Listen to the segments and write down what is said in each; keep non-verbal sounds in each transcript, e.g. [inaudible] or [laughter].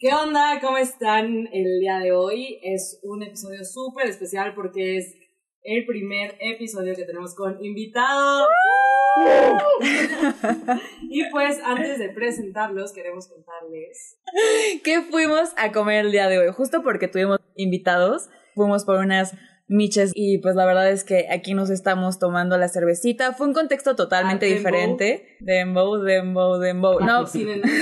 ¿Qué onda? ¿Cómo están el día de hoy? Es un episodio súper especial porque es el primer episodio que tenemos con invitados. y pues antes de presentarlos, queremos contarles que fuimos a comer el día de hoy, justo porque tuvimos invitados. Fuimos por unas miches y pues la verdad es que aquí nos estamos tomando la cervecita. Fue un contexto totalmente Ah, diferente. Dembow, dembow, dembow. No,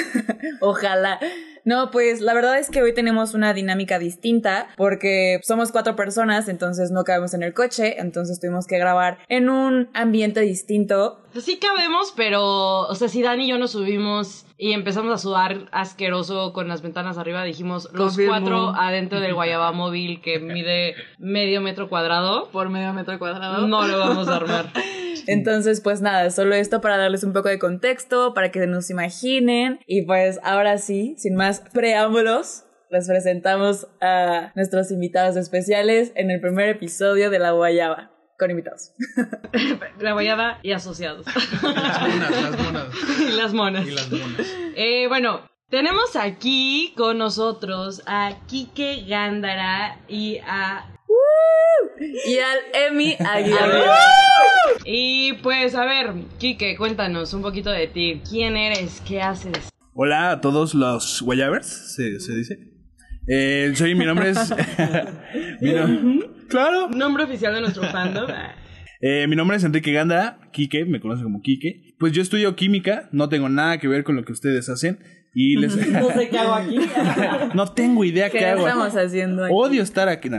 [laughs] ojalá. No, pues la verdad es que hoy tenemos una dinámica distinta porque somos cuatro personas, entonces no cabemos en el coche, entonces tuvimos que grabar en un ambiente distinto. Pues sí cabemos, pero, o sea, si Dani y yo nos subimos y empezamos a sudar asqueroso con las ventanas arriba, dijimos los Confirmo. cuatro adentro del Guayaba móvil que mide medio metro cuadrado, Por medio metro cuadrado. no lo vamos a armar. [laughs] Entonces, pues nada, solo esto para darles un poco de contexto, para que nos imaginen. Y pues ahora sí, sin más preámbulos, les presentamos a nuestros invitados especiales en el primer episodio de La Guayaba, con invitados. [laughs] La Guayaba y asociados. Las monas, las monas. y [laughs] las monas. Y las monas. Eh, bueno, tenemos aquí con nosotros a Kike Gándara y a Y al Emi Aguirre. [laughs] Y pues, a ver, Kike, cuéntanos un poquito de ti. ¿Quién eres? ¿Qué haces? Hola a todos los Guayabers, se, se dice. Eh, soy, mi nombre es. mi no- claro. Nombre oficial de nuestro fandom. [laughs] Eh, mi nombre es Enrique Ganda, Quique, me conoce como Quique. Pues yo estudio química, no tengo nada que ver con lo que ustedes hacen. Y [laughs] les. No sé qué hago [laughs] aquí. no tengo idea ¿Qué qué hago. estamos haciendo aquí? Odio estar aquí. No.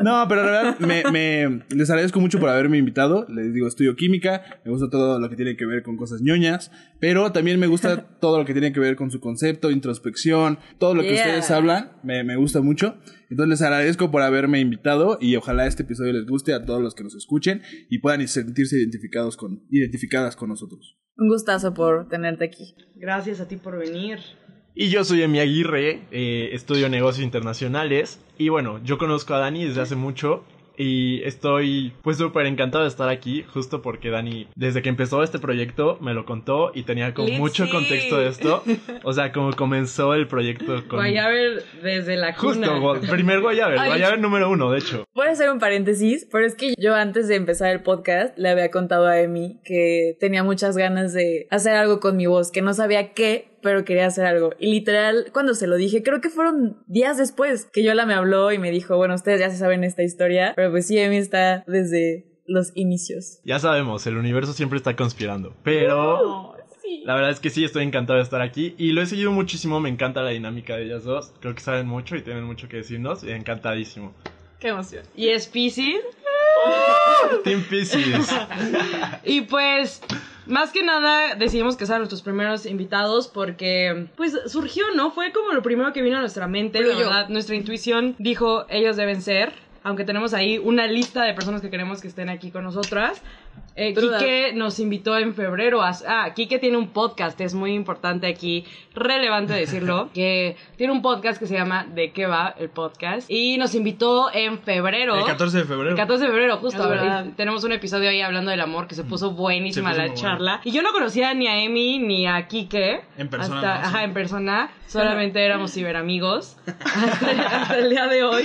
No, pero la verdad, me, me- les agradezco mucho por haberme invitado. Les digo, estudio química, me gusta todo lo que tiene que ver con cosas ñoñas, pero también me gusta [laughs] todo lo que tiene que ver con su concepto, introspección, todo lo que Yeah. ustedes hablan, me, me gusta mucho. Entonces les agradezco por haberme invitado y ojalá este episodio les guste a todos los que nos escuchen y puedan sentirse identificados con, identificadas con nosotros. Un gustazo por tenerte aquí. Gracias a ti por venir. Y yo soy Emi Aguirre, eh, estudio negocios internacionales. Y bueno, yo conozco a Dani desde hace mucho. Y estoy pues súper encantado de estar aquí, justo porque Dani, desde que empezó este proyecto, me lo contó y tenía como mucho contexto de esto. [laughs] O sea, como comenzó el proyecto con... Guayaber desde la cuna. Justo, primer Guayaber, Ay. Guayaber número uno, de hecho. Voy a hacer un paréntesis, pero es que yo antes de empezar el podcast le había contado a Emi que tenía muchas ganas de hacer algo con mi voz, que no sabía qué, pero quería hacer algo. Y literal, cuando se lo dije, creo que fueron días después que Yola me habló y me dijo, bueno, ustedes ya se saben esta historia, pero pues sí, Emi está desde los inicios. Ya sabemos, el universo siempre está conspirando. Pero la verdad es que sí, estoy encantado de estar aquí. Y lo he seguido muchísimo, me encanta la dinámica de ellas dos. Creo que saben mucho y tienen mucho que decirnos. Y encantadísimo. Qué emoción. Y es Pisces. Team Pisces. [laughs] Y pues, más que nada, decidimos que sean nuestros primeros invitados porque, pues, surgió, ¿no? Fue como lo primero que vino a nuestra mente, la verdad. Nuestra intuición dijo, ellos deben ser. Aunque tenemos ahí una lista de personas que queremos que estén aquí con nosotras. Eh. Quique nos invitó en febrero a... Ah, Quique tiene un podcast, es muy importante aquí, relevante decirlo, [laughs] que tiene un podcast que se llama ¿De qué va el podcast? Y nos invitó en febrero. El 14 de febrero. El 14 de febrero, justo. Y tenemos un episodio ahí hablando del amor que se puso buenísima Se puso la charla. Y yo no conocía ni a Emi ni a Kike. En persona, Hasta, ¿no? Sí. Ajá, en persona. Solamente éramos ciberamigos. hasta, [laughs] hasta el día de hoy.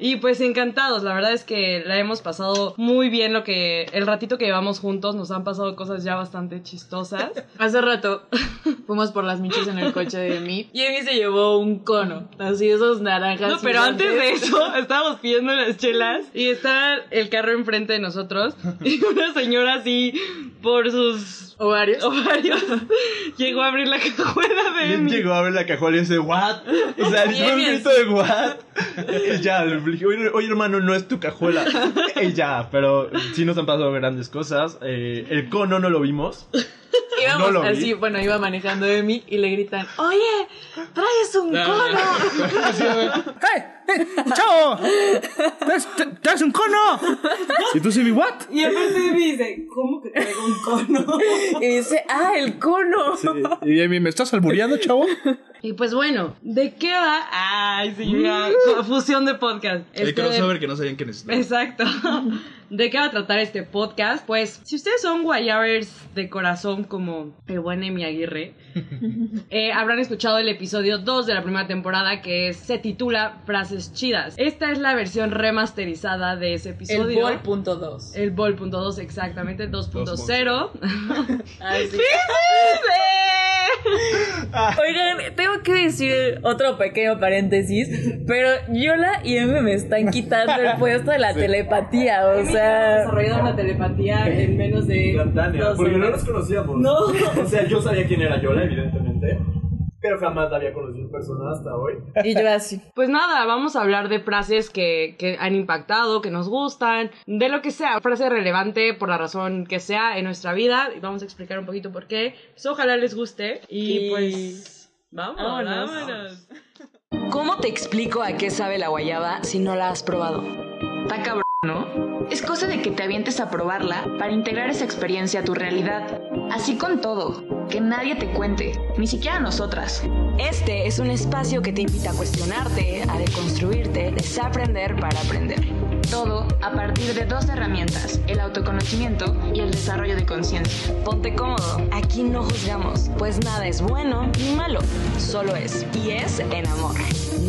Y pues encantados. La verdad es que la hemos pasado muy bien lo que. El ratito que llevamos juntos nos han pasado cosas ya bastante chistosas. [laughs] Hace rato fuimos por las miches en el coche de Emi y Emi se llevó un cono, así esos naranjas. No, pero antes de eso, estábamos pidiendo las chelas y está el carro enfrente de nosotros y una señora así por sus Ovarios. ovarios [laughs] llegó a abrir la cajuela de Emi. llegó a ver la cajuela y dice, ¿what? O sea, fue un grito de ¿what? Y ya, le dije, oye, oye, hermano, no es tu cajuela. [laughs] Y ya, pero sí nos han pasado grandes cosas. Eh, el cono no lo vimos. [laughs] Íbamos No lo vi. así, bueno, iba manejando Emi y le gritan, oye, traes un cono. [laughs] ¡Hey! ¡Chao! ¿Traes, traes un cono? ¿Y tú, Simi, what? Y aparte me dice, ¿cómo que traigo un cono? Y dice, ah, el cono. Y Emi, ¿me estás albureando, chavo? Y pues bueno, ¿de qué va? Ay, sí, ya, fusión de podcast. El Este, crossover que no sabían que necesitaban. Exacto. [laughs] ¿De qué va a tratar este podcast? Pues, si ustedes son guayabers de corazón como el buen Emi Aguirre, [laughs] eh, habrán escuchado el episodio 2 de la primera temporada que es- se titula Frases Chidas. Esta es la versión remasterizada de ese El episodio. bol punto dos. El Bol.2, exactamente, 2.0. [laughs] Ay, sí. ¡Sí! Oigan, tengo que decir otro pequeño paréntesis, pero Yola y M me están quitando el puesto de la telepatía, o sea... desarrollado una telepatía en menos de Instantánea, dos porque no nos conocíamos. No. O sea, yo sabía quién era Yola, evidentemente. Pero jamás la había conocido en persona hasta hoy. Y yo así. Pues nada, vamos a hablar de frases que, que han impactado, que nos gustan, de lo que sea, frase relevante por la razón que sea en nuestra vida y vamos a explicar un poquito por qué. Pues ojalá les guste y, Y- pues vamos, Vámonos. vámonos. ¿Cómo te explico a qué sabe la guayaba si no la has probado? Está cabrón, ¿no? Es cosa de que te avientes a probarla para integrar esa experiencia a tu realidad. Así con todo, que nadie te cuente, ni siquiera nosotras. Este es un espacio que te invita a cuestionarte, a deconstruirte, desaprender para aprender. Todo a partir de dos herramientas, el autoconocimiento y el desarrollo de conciencia. Ponte cómodo, aquí no juzgamos, pues nada es bueno ni malo, solo es. Y es en amor,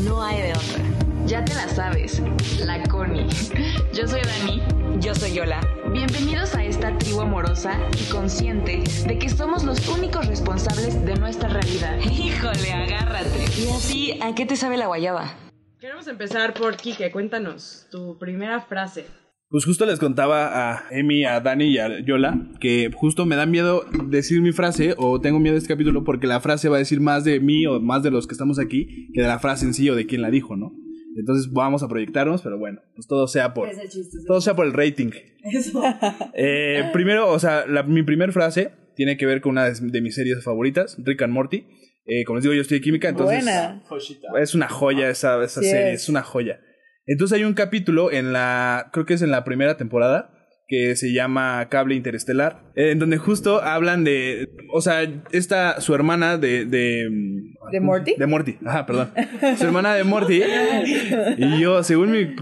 no hay de otra. Ya te la sabes, la Connie. [laughs] Yo soy Dani. Yo soy Yola. Bienvenidos a esta tribu amorosa y consciente de que somos los únicos responsables de nuestra realidad. [laughs] Híjole, agárrate. Y así, ¿a qué te sabe la guayaba? Queremos empezar por Kike, cuéntanos tu primera frase. Pues justo les contaba a Emi, a Dani y a Yola que justo me da miedo decir mi frase o tengo miedo de este capítulo porque la frase va a decir más de mí o más de los que estamos aquí que de la frase en sí o de quién la dijo, ¿no? Entonces vamos a proyectarnos, pero bueno, pues todo sea por Es el chiste. todo sea por el rating. Eso. [laughs] Eh, primero, o sea, la- mi primer frase tiene que ver con una de, de mis series favoritas, Rick and Morty. Eh, como les digo, yo estoy de química, entonces Buena. es una joya esa, esa Sí serie, es. es una joya. Entonces hay un capítulo en la, creo que es en la primera temporada, que se llama Cable Interestelar, eh, en donde justo hablan de, o sea, esta, su hermana de... ¿De, ¿De Morty? De Morty, ajá, perdón. [laughs] Su hermana de Morty. [laughs] y yo, según mi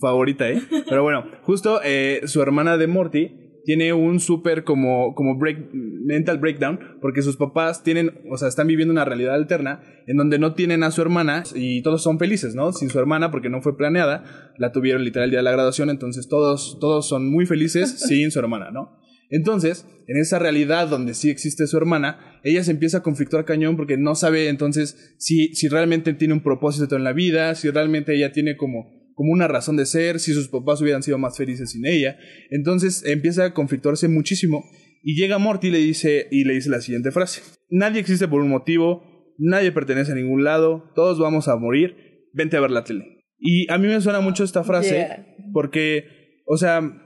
favorita, ¿eh? Pero bueno, justo eh, su hermana de Morty tiene un súper como, como break, mental breakdown, porque sus papás tienen, o sea, están viviendo una realidad alterna en donde no tienen a su hermana y todos son felices, ¿no? Sin su hermana porque no fue planeada, la tuvieron literal el día de la graduación, entonces todos, todos son muy felices [laughs] sin su hermana, ¿no? Entonces, en esa realidad donde sí existe su hermana, ella se empieza a conflictuar cañón porque no sabe entonces si, si realmente tiene un propósito en la vida, si realmente ella tiene como, como una razón de ser, si sus papás hubieran sido más felices sin ella. Entonces empieza a conflictuarse muchísimo y llega Morty y le dice, y le dice la siguiente frase. Nadie existe por un motivo, nadie pertenece a ningún lado, todos vamos a morir, vente a ver la tele. Y a mí me suena mucho esta frase Yeah. porque, o sea,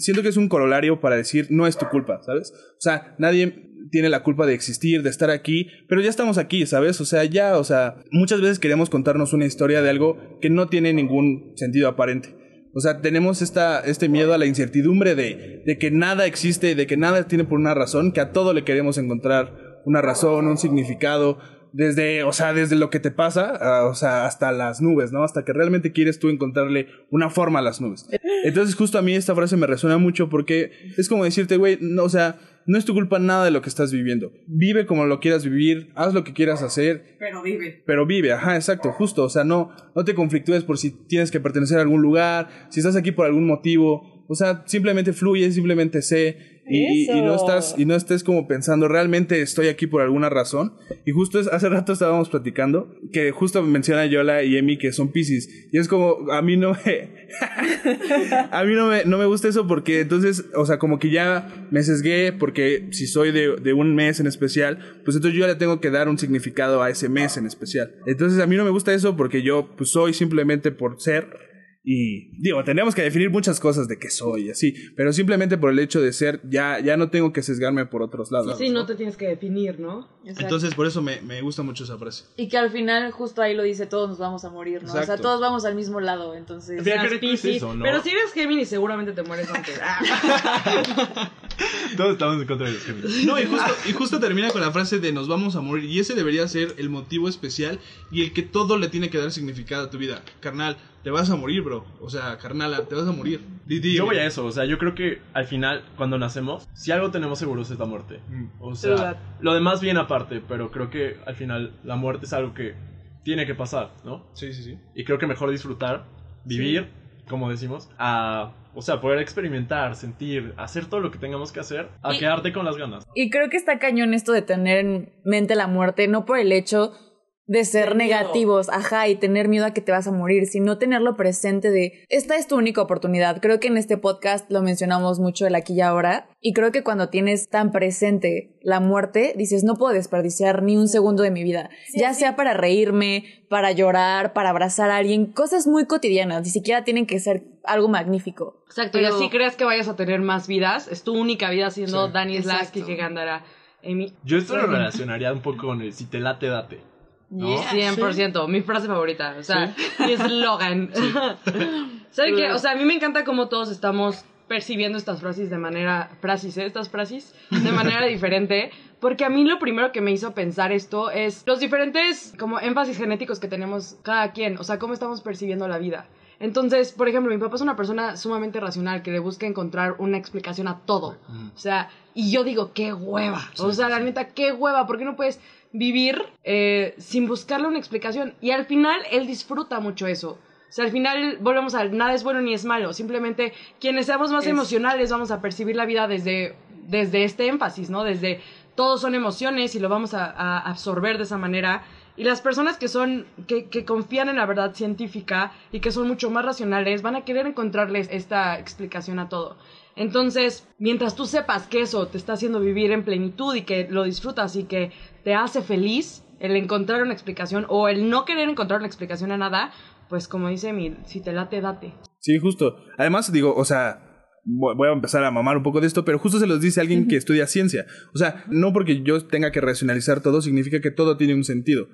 siento que es un corolario para decir no es tu culpa, ¿sabes? O sea, nadie tiene la culpa de existir, de estar aquí, pero ya estamos aquí, ¿sabes? O sea, ya, o sea, muchas veces queremos contarnos una historia de algo que no tiene ningún sentido aparente. O sea, tenemos esta, este miedo a la incertidumbre de, de que nada existe, de que nada tiene por una razón, que a todo le queremos encontrar una razón, un significado, desde, o sea, desde lo que te pasa, a- o sea, hasta las nubes, ¿no? Hasta que realmente quieres tú encontrarle una forma a las nubes. Entonces, justo a mí esta frase me resuena mucho porque es como decirte, güey, no, o sea, no es tu culpa nada de lo que estás viviendo. Vive como lo quieras vivir, haz lo que quieras hacer, Pero vive. pero vive, ajá, exacto, justo, o sea, no, no te conflictúes por si tienes que pertenecer a algún lugar, si estás aquí por algún motivo, o sea, simplemente fluye, simplemente sé y, y- y no estás y no estés como pensando realmente estoy aquí por alguna razón y justo es- hace rato estábamos platicando que justo menciona Yola y Emi que son Pisces. Y es como a mí no me [laughs] a mí no me, no me gusta eso porque entonces, o sea, como que ya me sesgué porque si soy de, de un mes en especial, pues entonces yo ya le tengo que dar un significado a ese mes en especial. Entonces a mí no me gusta eso porque yo pues soy simplemente por ser y digo, tendríamos que definir muchas cosas de qué soy así, pero simplemente por el hecho de ser ya, ya no tengo que sesgarme por otros lados. Sí, no te tienes que definir, ¿no? Entonces por eso me, me gusta mucho esa frase. Y que al final justo ahí lo dice, todos nos vamos a morir, ¿no? O sea, todos vamos al mismo lado, entonces... Es eso, ¿no? Pero si eres Géminis seguramente te mueres antes. [laughs] [laughs] [laughs] Todos estamos en contra de los. No, y justo, y justo termina con la frase de nos vamos a morir. Y ese debería ser el motivo especial y el que todo le tiene que dar significado a tu vida. Carnal, te vas a morir, bro. O sea, carnala, te vas a morir. Di- di- Yo voy a eso, o sea, yo creo que al final, cuando nacemos, si algo tenemos seguro es la muerte. Mm. O sea, lo demás viene aparte, pero creo que al final la muerte es algo que tiene que pasar, ¿no? Sí, sí, sí. Y creo que mejor disfrutar, vivir, como decimos, a, o sea, poder experimentar, sentir, hacer todo lo que tengamos que hacer, a Y- quedarte con las ganas. Y creo que está cañón esto de tener en mente la muerte, no por el hecho de ser De miedo. negativos, ajá, y tener miedo a que te vas a morir, sino tenerlo presente de, esta es tu única oportunidad. Creo que en este podcast lo mencionamos mucho el aquí y ahora, y creo que cuando tienes tan presente la muerte, dices, no puedo desperdiciar ni un segundo de mi vida, ya sea para reírme, para llorar, para abrazar a alguien, cosas muy cotidianas, ni siquiera tienen que ser algo magnífico. Exacto, y Pero- así crees que vayas a tener más vidas. Es tu única vida siendo Sí, Dani Slash que Gandara Amy. Yo esto lo relacionaría un poco con el si te late, date. ¿No? 100%, mi frase favorita, o sea, mi [laughs] eslogan. [laughs] ¿Saben qué? O sea, a mí me encanta cómo todos estamos percibiendo estas frases de manera, frases, ¿eh? Estas frases, de manera [laughs] diferente, porque a mí lo primero que me hizo pensar esto es los diferentes como énfasis genéticos que tenemos cada quien, o sea, cómo estamos percibiendo la vida. Entonces, por ejemplo, mi papá es una persona sumamente racional que le busca encontrar una explicación a todo. O sea, y yo digo, qué hueva. O sea, la neta, qué hueva. ¿Por qué no puedes vivir eh, sin buscarle una explicación? Y al final, él disfruta mucho eso. O sea, al final volvemos al nada es bueno ni es malo. Simplemente quienes seamos más Es- emocionales vamos a percibir la vida desde, desde este énfasis, ¿no? Desde todos son emociones y lo vamos a, a absorber de esa manera. Y las personas que son, que, que confían en la verdad científica y que son mucho más racionales, van a querer encontrarles esta explicación a todo. Entonces, mientras tú sepas que eso te está haciendo vivir en plenitud y que lo disfrutas y que te hace feliz, el encontrar una explicación o el no querer encontrar una explicación a nada, pues como dice mi, si te late, date. Sí, justo. Además, digo, o sea, vo- voy a empezar a mamar un poco de esto, pero justo se los dice alguien que estudia ciencia. O sea, no porque yo tenga que racionalizar todo, significa que todo tiene un sentido.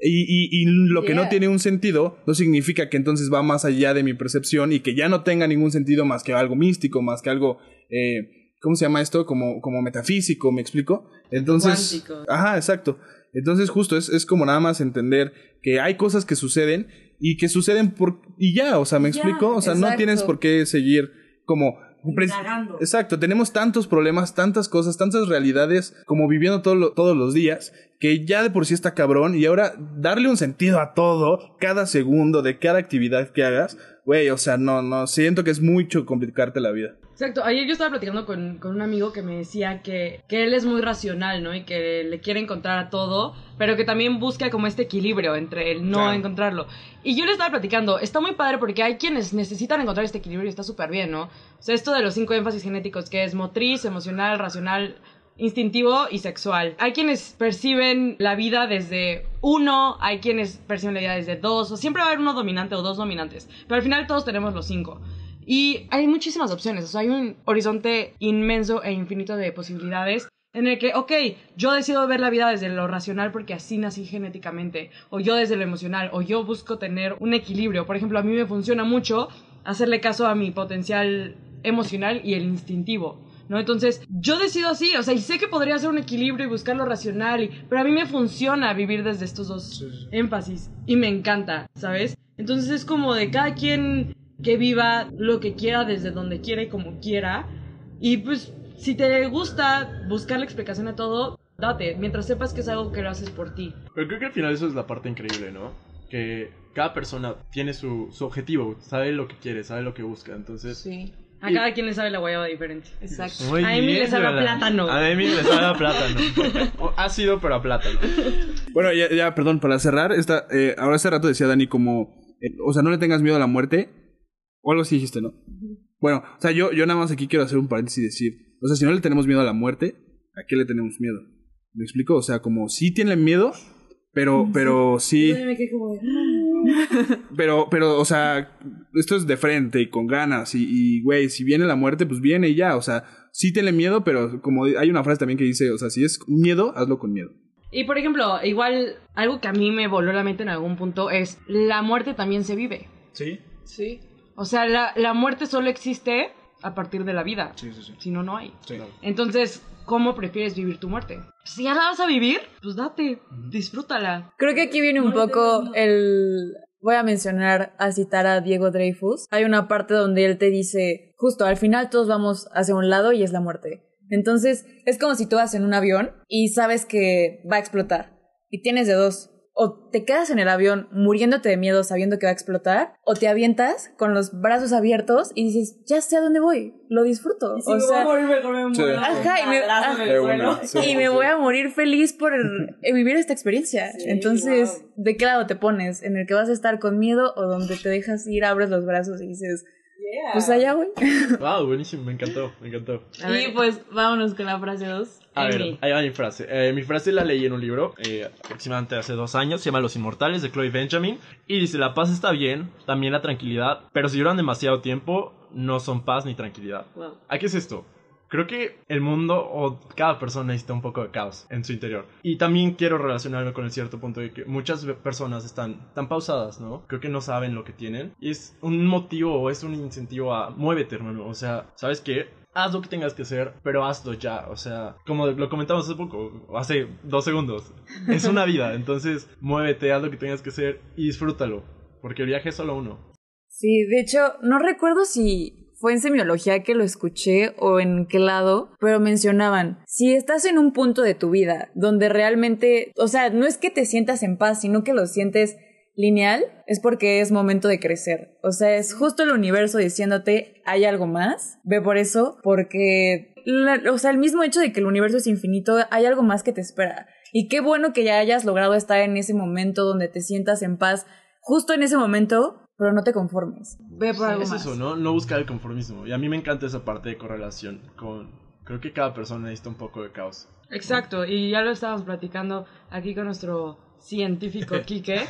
Y, y, y lo que no tiene un sentido no significa que entonces va más allá de mi percepción y que ya no tenga ningún sentido más que algo místico, más que algo, eh, ¿cómo se llama esto? Como, como metafísico, ¿me explico? Entonces, Cuántico. ajá, exacto. Entonces justo es, es como nada más entender que hay cosas que suceden y que suceden por y ya, o sea, ¿me explico? O sea, no tienes por qué seguir como Indagando. Exacto, tenemos tantos problemas, tantas cosas, tantas realidades como viviendo todo lo- todos los días que ya de por sí está cabrón y ahora darle un sentido a todo, cada segundo de cada actividad que hagas, güey, o sea, no, no, siento que es mucho complicarte la vida. Exacto, ayer yo estaba platicando con, con un amigo que me decía que, que él es muy racional, ¿no? Y que le quiere encontrar a todo, pero que también busca como este equilibrio entre el no Claro. encontrarlo. Y yo le estaba platicando, está muy padre porque hay quienes necesitan encontrar este equilibrio y está súper bien, ¿no? O sea, esto de los cinco énfasis genéticos, que es motriz, emocional, racional, instintivo y sexual. Hay quienes perciben la vida desde uno, hay quienes perciben la vida desde dos, o siempre va a haber uno dominante o dos dominantes, pero al final todos tenemos los cinco. Y hay muchísimas opciones, o sea, hay un horizonte inmenso e infinito de posibilidades en el que, ok, yo decido ver la vida desde lo racional porque así nací genéticamente, o yo desde lo emocional, o yo busco tener un equilibrio. Por ejemplo, a mí me funciona mucho hacerle caso a mi potencial emocional y el instintivo. ¿No? Entonces, yo decido así, o sea, y sé que podría ser un equilibrio y buscar lo racional, y- pero a mí me funciona vivir desde estos dos énfasis y me encanta, ¿sabes? Entonces es como de cada quien que viva lo que quiera desde donde quiera y como quiera, y pues si te gusta buscar la explicación a todo, date, mientras sepas que es algo que lo haces por ti. Pero creo que al final eso es la parte increíble, ¿no? Que cada persona tiene su, su objetivo, sabe lo que quiere, sabe lo que busca, entonces... Sí. A cada quien le sabe la guayaba diferente. Exacto. Muy A Emi le bien, sabe a Yolanda. plátano. A Emi le sabe a plátano. O ácido, pero a plátano. Bueno, ya, ya, perdón, para cerrar, esta, eh, ahora hace rato decía Dani como, eh, o sea, no le tengas miedo a la muerte, o algo así dijiste, ¿no? Bueno, o sea, yo, yo nada más aquí quiero hacer un paréntesis y decir, o sea, si no le tenemos miedo a la muerte, ¿a qué le tenemos miedo? ¿Me explico? O sea, como sí tienen miedo, pero, pero sí, [laughs] pero, pero, o sea, esto es de frente y con ganas y, y, güey, si viene la muerte, pues viene y ya, o sea, sí tiene miedo, pero como hay una frase también que dice, o sea, si es miedo, hazlo con miedo. Y por ejemplo, igual algo que a mí me voló la mente en algún punto es la muerte también se vive. Sí. sí. O sea, la, la muerte solo existe a partir de la vida. Sí, sí, sí. Si no, no hay. Sí. Entonces, ¿cómo prefieres vivir tu muerte? Si ya la vas a vivir, pues date, disfrútala. Creo que aquí viene un poco el... Voy a mencionar, a citar a Diego Dreyfus. Hay una parte donde él te dice, justo al final todos vamos hacia un lado y es la muerte. Entonces, es como si tú vas en un avión y sabes que va a explotar. Y tienes de dos. O te quedas en el avión muriéndote de miedo sabiendo que va a explotar, o te avientas con los brazos abiertos y dices, ya sé a dónde voy, lo disfruto. Y si o me sea, voy a morir, mejor me Sí. muero. Ajá, y me- una, sí. y voy a morir feliz por eh, vivir esta experiencia. Sí, Entonces, wow. ¿de qué lado te pones? ¿En el que vas a estar con miedo o donde te dejas ir, abres los brazos y dices, Yeah. pues allá, güey? Wow, buenísimo, me encantó, me encantó. Y pues vámonos con la frase 2. A ver, ahí va mi frase. Eh, mi frase la leí en un libro, eh, aproximadamente hace dos años, se llama Los Inmortales de Chloe Benjamin. Y dice, la paz está bien, también la tranquilidad, pero si duran demasiado tiempo, no son paz ni tranquilidad. Wow. ¿A qué es esto? Creo que el mundo o cada persona necesita un poco de caos en su interior. Y también quiero relacionarme con el cierto punto de que muchas personas están tan pausadas, ¿no? Creo que no saben lo que tienen. Y es un motivo o es un incentivo a muévete, hermano. O sea, ¿sabes qué? Haz lo que tengas que hacer, pero hazlo ya. O sea, como lo comentamos hace poco, hace dos segundos. Es una [laughs] vida, entonces muévete, haz lo que tengas que hacer y disfrútalo. Porque el viaje es solo uno. Sí, de hecho, no recuerdo si fue en semiología que lo escuché o en qué lado, pero mencionaban, si estás en un punto de tu vida donde realmente, o sea, no es que te sientas en paz, sino que lo sientes lineal, es porque es momento de crecer. O sea, es justo el universo diciéndote, hay algo más, ve por eso, porque, la- o sea, el mismo hecho de que el universo es infinito, hay algo más que te espera. Y qué bueno que ya hayas logrado estar en ese momento donde te sientas en paz, justo en ese momento, pero no te conformes. Ve por algo es más. eso, ¿no? No buscar el conformismo. Y a mí me encanta esa parte de correlación con... Creo que cada persona necesita un poco de caos. Exacto, y ya lo estábamos platicando aquí con nuestro científico [laughs] Quique,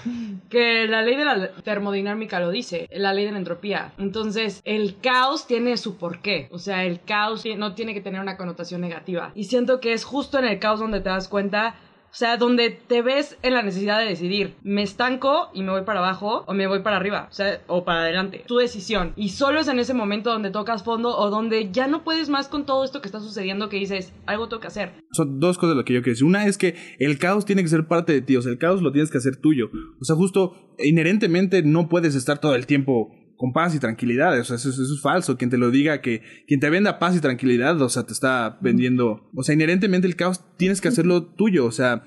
que la ley de la termodinámica lo dice, la ley de la entropía. Entonces, el caos tiene su porqué, o sea, el caos no tiene que tener una connotación negativa. Y siento que es justo en el caos donde te das cuenta o sea, donde te ves en la necesidad de decidir, me estanco y me voy para abajo o me voy para arriba, o sea, o para adelante. Tu decisión. Y solo es en ese momento donde tocas fondo o donde ya no puedes más con todo esto que está sucediendo que dices, algo tengo que hacer. Son dos cosas lo que yo quiero decir. Una es que el caos tiene que ser parte de ti, o sea, el caos lo tienes que hacer tuyo. O sea, justo inherentemente no puedes estar todo el tiempo con paz y tranquilidad. O sea, eso, eso es falso. Quien te lo diga que quien te venda paz y tranquilidad, o sea, te está vendiendo. O sea, inherentemente el caos tienes que hacerlo tuyo. O sea,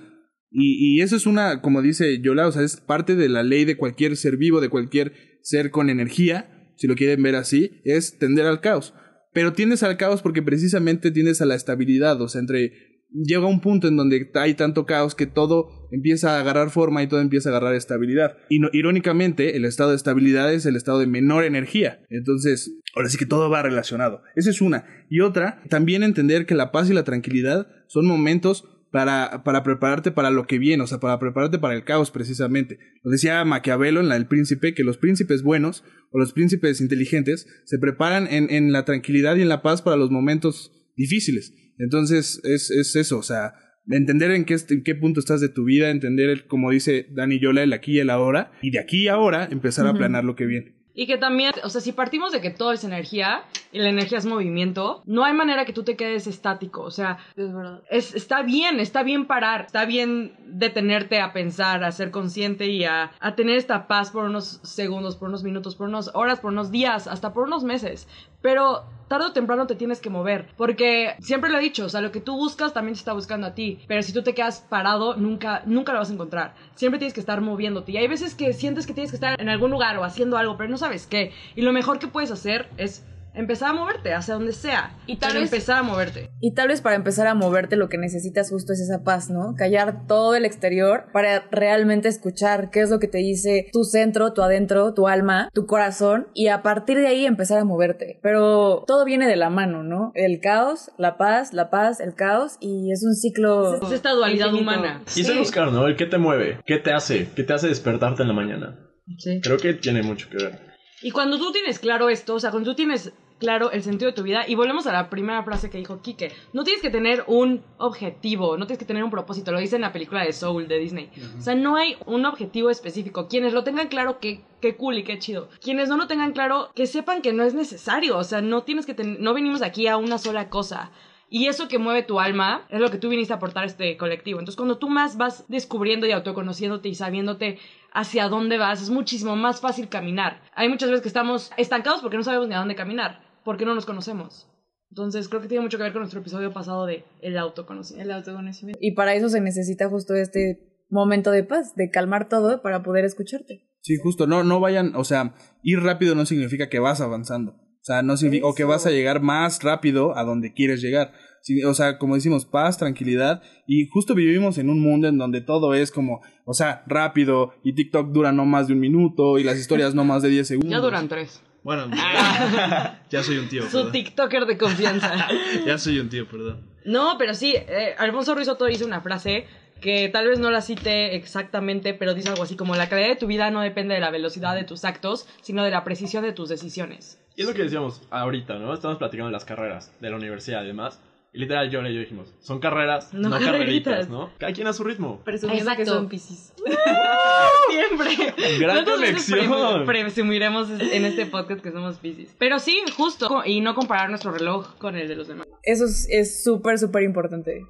y, y eso es una, como dice Yola, o sea, es parte de la ley de cualquier ser vivo, de cualquier ser con energía, si lo quieren ver así, es tender al caos. Pero tiendes al caos porque precisamente tienes a la estabilidad, o sea, entre llega un punto en donde hay tanto caos que todo empieza a agarrar forma y todo empieza a agarrar estabilidad. Y no- irónicamente, el estado de estabilidad es el estado de menor energía. Entonces, ahora sí que todo va relacionado. Esa es una. Y otra, también entender que la paz y la tranquilidad son momentos para, para prepararte para lo que viene, o sea, para prepararte para el caos precisamente. Lo decía Maquiavelo en la del príncipe, que los príncipes buenos o los príncipes inteligentes se preparan en, en la tranquilidad y en la paz para los momentos difíciles. Entonces, es, es eso, o sea, entender en qué, est- en qué punto estás de tu vida, entender, el, como dice Dani Yola, el aquí y el ahora, y de aquí y ahora empezar a planear lo que viene. Y que también, o sea, si partimos de que todo es energía y la energía es movimiento, no hay manera que tú te quedes estático. O sea, Es verdad. es, está bien, está bien parar, está bien detenerte a pensar, a ser consciente y a, a tener esta paz por unos segundos, por unos minutos, por unas horas, por unos días, hasta por unos meses. Pero tarde o temprano te tienes que mover, porque siempre lo he dicho, o sea, lo que tú buscas también te está buscando a ti, pero si tú te quedas parado, nunca, nunca lo vas a encontrar. Siempre tienes que estar moviéndote. Y hay veces que sientes que tienes que estar en algún lugar o haciendo algo, pero no sabes qué. Y lo mejor que puedes hacer es empezar a moverte hacia donde sea. Y tal pero vez- empezar a moverte. Y tal vez para empezar a moverte lo que necesitas justo es esa paz, ¿no? Callar todo el exterior para realmente escuchar qué es lo que te dice tu centro, tu adentro, tu alma, tu corazón y a partir de ahí empezar a moverte. Pero todo viene de la mano, ¿no? El caos, la paz, la paz, el caos y es un ciclo... Es esta dualidad Infinito. humana. Y es el buscar, ¿no? El qué te mueve, qué te hace, qué te hace despertarte en la mañana. Sí. Creo que tiene mucho que ver. Y cuando tú tienes claro esto, o sea, cuando tú tienes claro el sentido de tu vida. Y volvemos a la primera frase que dijo Kike. No tienes que tener un objetivo, no tienes que tener un propósito. Lo dice en la película de Soul de Disney. O sea, no hay un objetivo específico. Quienes lo tengan claro, que qué cool y qué chido. Quienes no lo tengan claro, que sepan que no es necesario. O sea, no tienes que ten- no venimos aquí a una sola cosa. Y eso que mueve tu alma es lo que tú viniste a aportar a este colectivo. Entonces, cuando tú más vas descubriendo y autoconociéndote y sabiéndote hacia dónde vas, es muchísimo más fácil caminar. Hay muchas veces que estamos estancados porque no sabemos ni a dónde caminar, porque no nos conocemos. Entonces, creo que tiene mucho que ver con nuestro episodio pasado de el autoconocimiento. El autoconocimiento. Y para eso se necesita justo este momento de paz, de calmar todo para poder escucharte. Sí, justo, no, no vayan, o sea, ir rápido no significa que vas avanzando. O sea, no significa, o que vas a llegar más rápido a donde quieres llegar. Sí, o sea, como decimos, paz, tranquilidad. Y justo vivimos en un mundo en donde todo es como, o sea, rápido. Y TikTok dura no más de un minuto. Y las historias no más de 10 segundos. Ya duran tres. Bueno, [laughs] ya soy un tío, Su perdón. TikToker de confianza. [laughs] Ya soy un tío, perdón. No, pero sí, eh, Alfonso Ruiz Soto dice una frase que tal vez no la cite exactamente, pero dice algo así como la calidad de tu vida no depende de la velocidad de tus actos, sino de la precisión de tus decisiones. Y es lo que decíamos ahorita, ¿no? Estamos platicando de las carreras de la universidad y demás. Y literal, John y yo dijimos, son carreras, No no, carreritas. carreritas, ¿no? Cada quien a su ritmo. Presumiendo que son piscis. [laughs] Siempre. Gran ¿Cuántas veces conexión. pre- Presumiremos en este podcast que somos piscis. Pero sí, justo. Y no comparar nuestro reloj con el de los demás. Eso es- es súper, súper importante.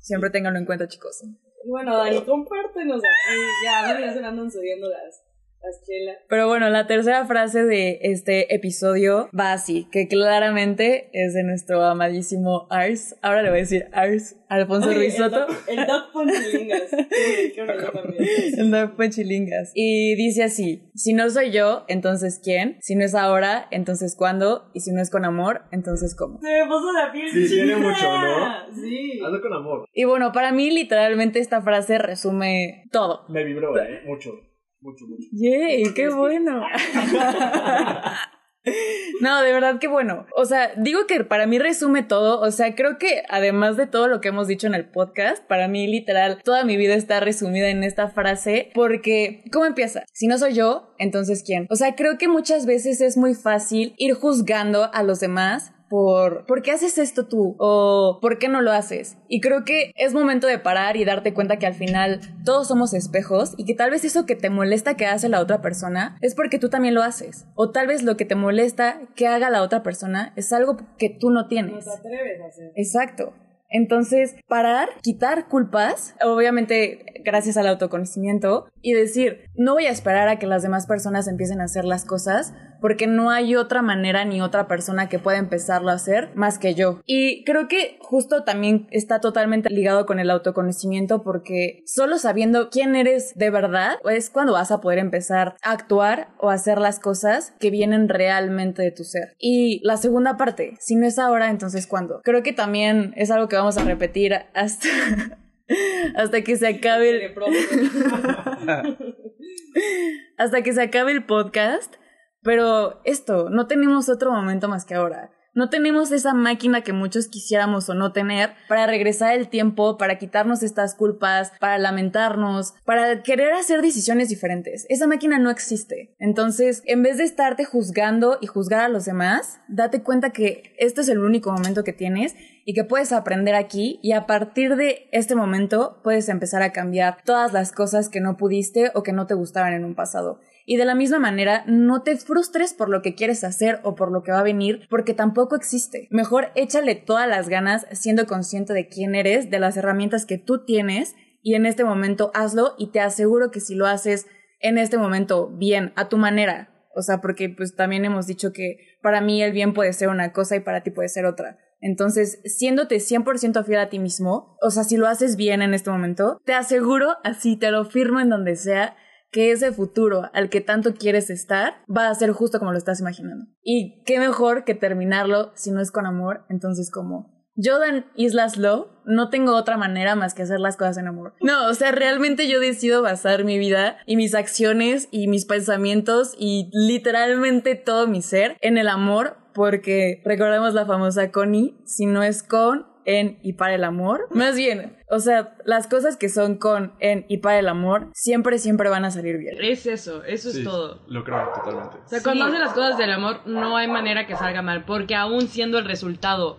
Siempre ténganlo en cuenta, chicos. Bueno, Dani, compártenos aquí. Ya, Dani ya se le andan subiendo las, las. Pero bueno, la tercera frase de este episodio va así, que claramente es de nuestro amadísimo Ars. Ahora le voy a decir Ars, Alfonso Oye, Ruiz el Soto. Doc- El Doc [laughs] también. El Doc Pechilingas. Y dice así, si no soy yo, entonces ¿quién? Si no es ahora, entonces ¿cuándo? Y si no es con amor, entonces ¿cómo? Se me puso la piel Sí, tiene mucho, ¿no? Sí. Hazlo con amor. Y bueno, para mí literalmente esta frase resume todo. Me vibró, ¿eh? Mucho. Mucho, mucho. ¡Yay! ¡Qué bueno! [laughs] No, de verdad que bueno. O sea, digo que para mí resume todo. O sea, creo que además de todo lo que hemos dicho en el podcast, para mí literal toda mi vida está resumida en esta frase porque, ¿cómo empieza? Si no soy yo, entonces ¿quién? O sea, creo que muchas veces es muy fácil ir juzgando a los demás por ¿por qué haces esto tú? o ¿por qué no lo haces? Y creo que es momento de parar y darte cuenta que al final todos somos espejos y que tal vez eso que te molesta que hace la otra persona es porque tú también lo haces. O tal vez lo que te molesta que haga la otra persona es algo que tú no No tienes. te atreves a hacer. Exacto. Entonces, parar, quitar culpas, obviamente gracias al autoconocimiento, y decir, no voy a esperar a que las demás personas empiecen a hacer las cosas, porque no hay otra manera ni otra persona que pueda empezarlo a hacer más que yo. Y creo que justo también está totalmente ligado con el autoconocimiento, porque solo sabiendo quién eres de verdad es cuando vas a poder empezar a actuar o hacer las cosas que vienen realmente de tu ser. Y la segunda parte, si no es ahora, entonces ¿cuándo? Creo que también es algo que vamos a repetir hasta, [laughs] hasta que se acabe el, [laughs] hasta que se acabe el podcast. Pero esto, no tenemos otro momento más que ahora. No tenemos esa máquina que muchos quisiéramos o no tener para regresar el tiempo, para quitarnos estas culpas, para lamentarnos, para querer hacer decisiones diferentes. Esa máquina no existe. Entonces, en vez de estarte juzgando y juzgar a los demás, date cuenta que este es el único momento que tienes y que puedes aprender aquí y a partir de este momento puedes empezar a cambiar todas las cosas que no pudiste o que no te gustaban en un pasado. Y de la misma manera, no te frustres por lo que quieres hacer o por lo que va a venir, porque tampoco existe. Mejor échale todas las ganas siendo consciente de quién eres, de las herramientas que tú tienes y en este momento hazlo y te aseguro que si lo haces en este momento bien, a tu manera, o sea, porque pues también hemos dicho que para mí el bien puede ser una cosa y para ti puede ser otra. Entonces, siéndote 100% fiel a ti mismo, o sea, si lo haces bien en este momento, te aseguro, así te lo firmo en donde sea, que ese futuro al que tanto quieres estar va a ser justo como lo estás imaginando. Y qué mejor que terminarlo si no es con amor, entonces como Jordan Islas Low, no tengo otra manera más que hacer las cosas en amor. No, o sea, realmente yo decido basar mi vida y mis acciones y mis pensamientos y literalmente todo mi ser en el amor porque recordemos la famosa Connie, si no es con, en y para el amor. Más bien, o sea, las cosas que son con, en y para el amor siempre, siempre van a salir bien. Es eso, eso Sí, es todo. Lo creo totalmente. O sea, cuando haces las cosas del amor, no hay manera que salga mal, porque aún siendo el resultado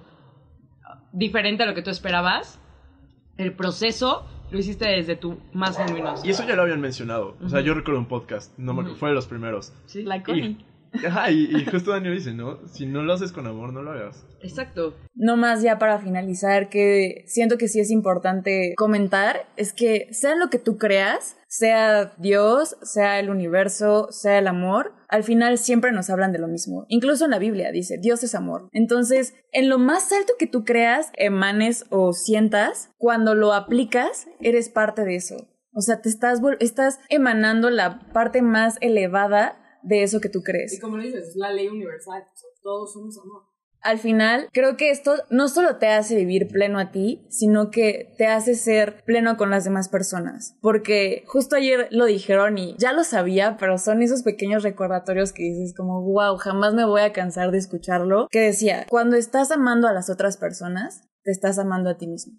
diferente a lo que tú esperabas, el proceso lo hiciste desde tu más genuino. Y eso ya lo habían mencionado. O sea, yo recuerdo un podcast, no me, fue de los primeros. Sí, La Connie. Y, ajá, y, y justo Daniel dice, ¿no? Si no lo haces con amor, no lo hagas. exacto. No más ya para finalizar, que siento que sí es importante comentar, es que sea lo que tú creas, sea Dios, sea el universo, sea el amor, al final siempre nos hablan de lo mismo. Incluso en la Biblia dice, Dios es amor. Entonces, en lo más alto que tú creas, emanes o sientas, cuando lo aplicas, eres parte de eso. O sea, te estás, estás emanando la parte más elevada de eso que tú crees. Y como lo dices, es la ley universal. o sea, todos somos amor. al final, creo que esto no solo te hace vivir pleno a ti, sino que te hace ser pleno con las demás personas. Porque justo ayer lo dijeron y ya lo sabía, pero son esos pequeños recordatorios que dices como, wow, jamás me voy a cansar de escucharlo. Que decía, cuando estás amando a las otras personas, te estás amando a ti mismo.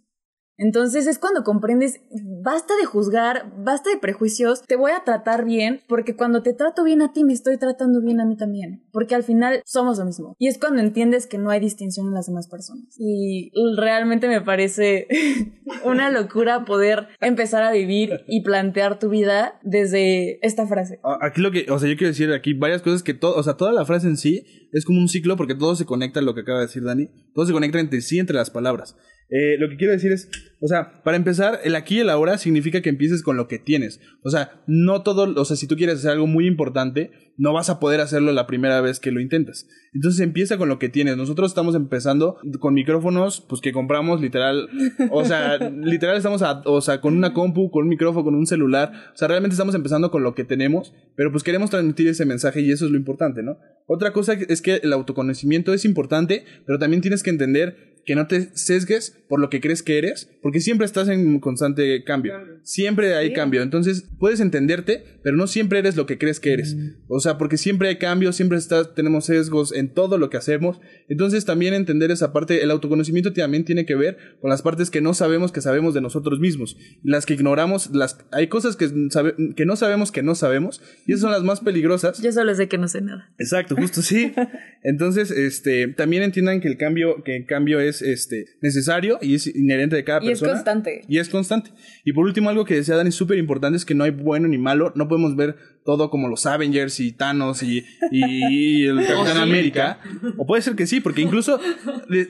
Entonces es cuando comprendes, basta de juzgar, basta de prejuicios, te voy a tratar bien, porque cuando te trato bien a ti, me estoy tratando bien a mí también, porque al final somos lo mismo. Y es cuando entiendes que no hay distinción en las demás personas. Y realmente me parece [laughs] una locura poder empezar a vivir y plantear tu vida desde esta frase. A- Aquí lo que, o sea, yo quiero decir aquí varias cosas que todo, o sea, toda la frase en sí es como un ciclo porque todo se conecta lo que acaba de decir Dani, todo se conecta entre sí, entre las palabras. Eh, lo que quiero decir es, o sea, para empezar, el aquí y el ahora significa que empieces con lo que tienes. O sea, no todo, o sea, si tú quieres hacer algo muy importante, no vas a poder hacerlo la primera vez que lo intentas. Entonces empieza con lo que tienes. Nosotros estamos empezando con micrófonos, pues que compramos literal, o sea, [laughs] literal estamos, a- o sea, con una compu, con un micrófono, con un celular. O sea, realmente estamos empezando con lo que tenemos, pero pues queremos transmitir ese mensaje y eso es lo importante, ¿no? Otra cosa es que el autoconocimiento es importante, pero también tienes que entender que no te sesgues por lo que crees que eres, porque siempre estás en constante cambio. Siempre hay cambio. Entonces, puedes entenderte, pero no siempre eres lo que crees que eres. O sea, porque siempre hay cambios, siempre está, tenemos sesgos en todo lo que hacemos. Entonces, también entender esa parte, el autoconocimiento también tiene que ver con las partes que no sabemos que sabemos de nosotros mismos. Las que ignoramos, las hay cosas que, sabe- que no sabemos que no sabemos, y esas son las más peligrosas. Yo solo sé que no sé nada. Exacto, justo sí. [laughs] Entonces, este, también entiendan que el cambio, que el cambio es este necesario y es inherente de cada Y es persona. constante. Y es constante. Y por último, algo que decía Dani súper importante es que no hay bueno ni malo. No podemos ver todo como los Avengers y Thanos y, y el [laughs] Capitán América. O puede ser que sí, porque incluso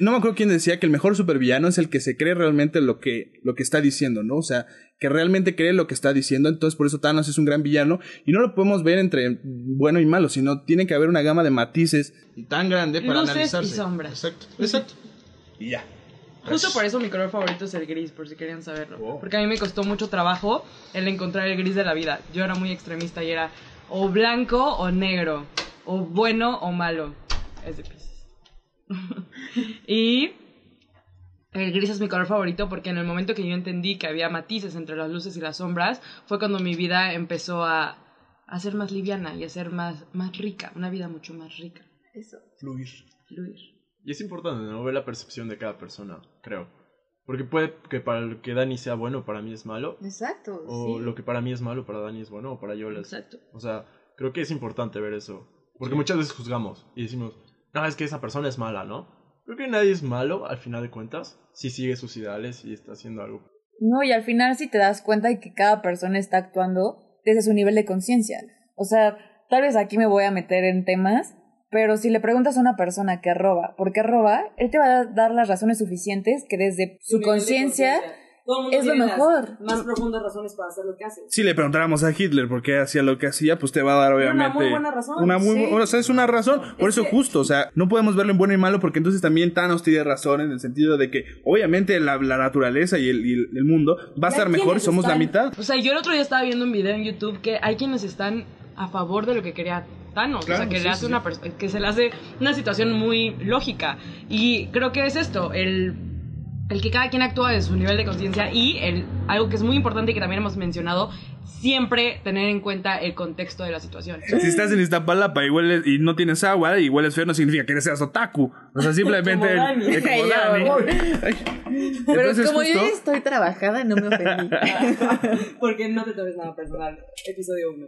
no me acuerdo quién decía que el mejor supervillano es el que se cree realmente lo que, lo que está diciendo, ¿no? O sea, que realmente cree lo que está diciendo. Entonces, por eso Thanos es un gran villano. Y no lo podemos ver entre bueno y malo, sino tiene que haber una gama de matices y tan grande para Luces y analizarse. sombras. Exacto, exacto. Y ya. Justo por eso mi color favorito es el gris, por si querían saberlo. Oh. Porque a mí me costó mucho trabajo el encontrar el gris de la vida. Yo era muy extremista y era o blanco o negro, o bueno o malo. Es de Pisces. [laughs] y el gris es mi color favorito porque en el momento que yo entendí que había matices entre las luces y las sombras, fue cuando mi vida empezó a, a ser más liviana y a ser más, más rica, una vida mucho más rica. Fluir. Fluir. Y es importante, ¿no? Ver la percepción de cada persona, creo. Porque puede que para lo que Dani sea bueno, para mí es malo. Exacto. O lo que para mí es malo, para Dani es bueno, o para yo es... Exacto. O sea, creo que es importante ver eso. Porque muchas veces juzgamos y decimos, no, es que esa persona es mala, ¿no? Creo que nadie es malo, al final de cuentas, si sigue sus ideales y está haciendo algo. No, y al final si te das cuenta de que cada persona está actuando desde su nivel de conciencia. O sea, tal vez aquí me voy a meter en temas, pero si le preguntas a una persona que roba, ¿por qué roba? Él te va a dar las razones suficientes que desde su conciencia Todo el mundo es lo las mejor. Más profundas razones para hacer lo que hace. Si le preguntáramos a Hitler por qué hacía lo que hacía, pues te va a dar Una obviamente muy buena razón, Una muy, sí. o sea, es una razón. Por Es eso que- justo, o sea, no podemos verlo en bueno y malo porque entonces también Thanos tiene razón en el sentido de que obviamente la, la naturaleza y el, y el- mundo va a ¿Y a estar mejor y somos la mitad. O sea, yo el otro día estaba viendo un video en YouTube que hay quienes están a favor de lo que quería Thanos. Claro, o sea, que, sí, le hace sí. una que se le hace una situación muy lógica. Y creo que es esto, el el que cada quien actúa de su nivel de conciencia y el, algo que es muy importante y que también hemos mencionado, siempre tener en cuenta el contexto de la situación. Si estás en Iztapalapa y, hueles, y no tienes agua y hueles feo, no significa que seas otaku. O sea, simplemente. Como Dani. como [laughs] Ay, Dani. ya, Ay. Pero Entonces, como yo ya estoy trabajada, no me ofendí. [laughs] Porque no te tomes nada personal. Episodio 1.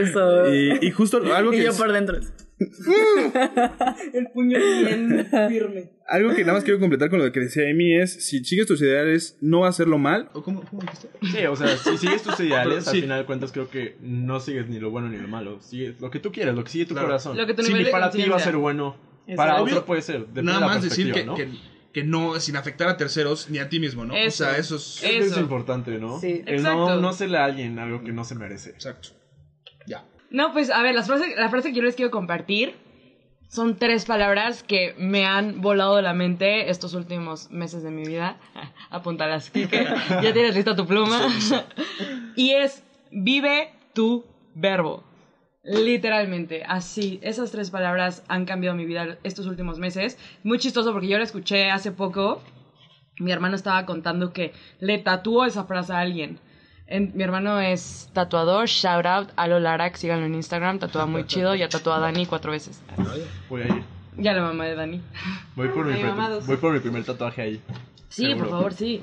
Eso. Y, y justo algo Y que, yo es- por dentro. [laughs] El puño bien firme. algo que nada más quiero completar con lo que decía Amy es: si sigues tus ideales, no hacerlo mal. ¿O cómo, cómo dijiste? Sí, o sea, si sigues tus ideales, Sí. al final de cuentas creo que no sigues ni lo bueno ni lo malo. Sigues lo que tú quieres, lo que sigue tu Claro. corazón. Lo que tu de para ti va a ser bueno, Exacto. para otro puede ser. Nada de más decir que, ¿no? que, que no, sin afectar a terceros ni a ti mismo, ¿no? Eso. O sea, eso es. Eso Eso. es importante, ¿no? Sí. El Exacto. no, no hacerle a alguien algo que no se merece. Exacto. No, pues a ver, las frases, la frase que yo les quiero compartir son tres palabras que me han volado la mente estos últimos meses de mi vida. [laughs] Apúntalas, [laughs] Kike. Ya tienes lista tu pluma. [laughs] y es vive tu verbo. Literalmente, así. Esas tres palabras han cambiado mi vida estos últimos meses. Muy chistoso porque yo la escuché hace poco. Mi hermano estaba contando que le tatuó esa frase a alguien. En- mi hermano es tatuador, shout out a Larac, síganlo en Instagram, tatúa muy chido, ya tatuó a Dani cuatro veces. Voy a ir. Ya la mamá de Dani. Voy por, mi, Ay, voy por mi primer tatuaje ahí. Sí, Seguro. por favor, sí.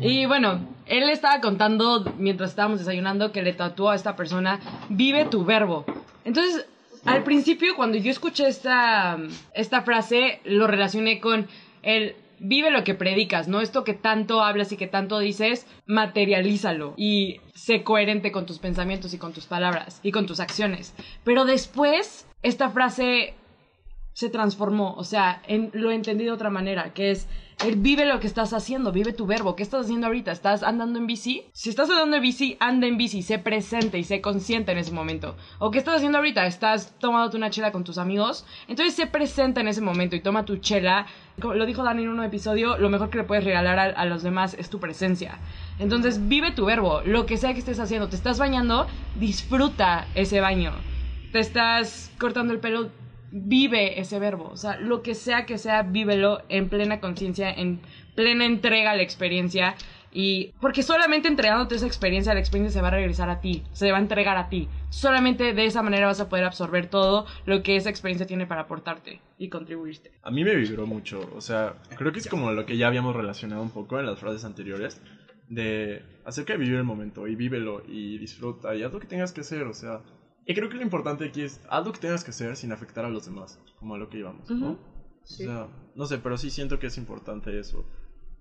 Y bueno, él estaba contando mientras estábamos desayunando que le tatuó a esta persona, vive tu verbo. Entonces, al principio, cuando yo escuché esta, esta frase, lo relacioné con el vive lo que predicas, ¿no? Esto que tanto hablas y que tanto dices, materialízalo y sé coherente con tus pensamientos y con tus palabras y con tus acciones. Pero después, esta frase se transformó, o sea, en- lo entendí de otra manera, que es, vive lo que estás haciendo, vive tu verbo, ¿qué estás haciendo ahorita? ¿Estás andando en bici? Si estás andando en bici, anda en bici, sé presente y sé consciente en ese momento. ¿O qué estás haciendo ahorita? ¿Estás tomándote una chela con tus amigos? Entonces sé presente en ese momento y toma tu chela. Como lo dijo Dani en un episodio, lo mejor que le puedes regalar a, a los demás es tu presencia. Entonces vive tu verbo, lo que sea que estés haciendo, te estás bañando, disfruta ese baño. Te estás cortando el pelo, vive ese verbo. O sea, lo que sea que sea, vívelo en plena conciencia, en plena entrega a la experiencia. Y porque solamente entregándote esa experiencia, la experiencia se va a regresar a ti, se va a entregar a ti. Solamente de esa manera vas a poder absorber todo lo que esa experiencia tiene para aportarte y contribuirte. A mí me vibró mucho, o sea, creo que es como lo que ya habíamos relacionado un poco en las frases anteriores, de acerca de vivir el momento y vívelo y disfruta y haz lo que tengas que hacer, o sea, y creo que lo importante aquí es haz lo que tengas que hacer sin afectar a los demás, como a lo que íbamos, ¿no? Ujú. O sea, no sé, pero sí siento que es importante eso.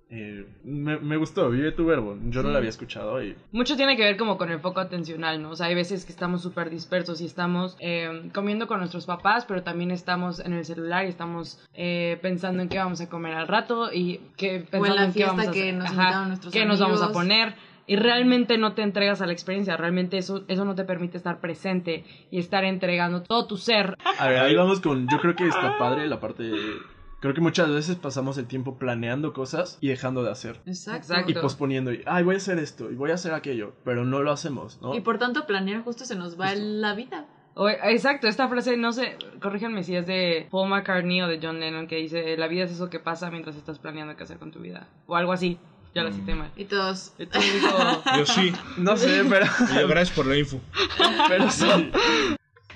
Eh, me, me gustó, vive tu verbo, yo no lo había escuchado y Mucho tiene que ver como con el foco atencional, ¿no? O sea, hay veces que estamos súper dispersos y estamos eh, comiendo con nuestros papás, pero también estamos en el celular y estamos eh, pensando en qué vamos a comer al rato y que pensando la en qué vamos a que hacer. nos Ajá, qué nos vamos a amigos. poner. Y realmente no te entregas a la experiencia, realmente eso, eso no te permite estar presente y estar entregando todo tu ser. A ver, ahí vamos con. Yo creo que está padre la parte. de- Creo que muchas veces pasamos el tiempo planeando cosas y dejando de hacer. Exacto. Y posponiendo. Y, ay, voy a hacer esto y voy a hacer aquello. Pero no lo hacemos, ¿no? Y por tanto, planear justo se nos va la vida. O- exacto, esta frase, no sé, corríjanme si es de Paul McCartney o de John Lennon que dice, la vida es eso que pasa mientras estás planeando qué hacer con tu vida. O algo así, ya la cité mal. Y todos. Y tú digo, Yo sí. No sé, pero. Y yo, gracias por la info. [laughs] pero sí.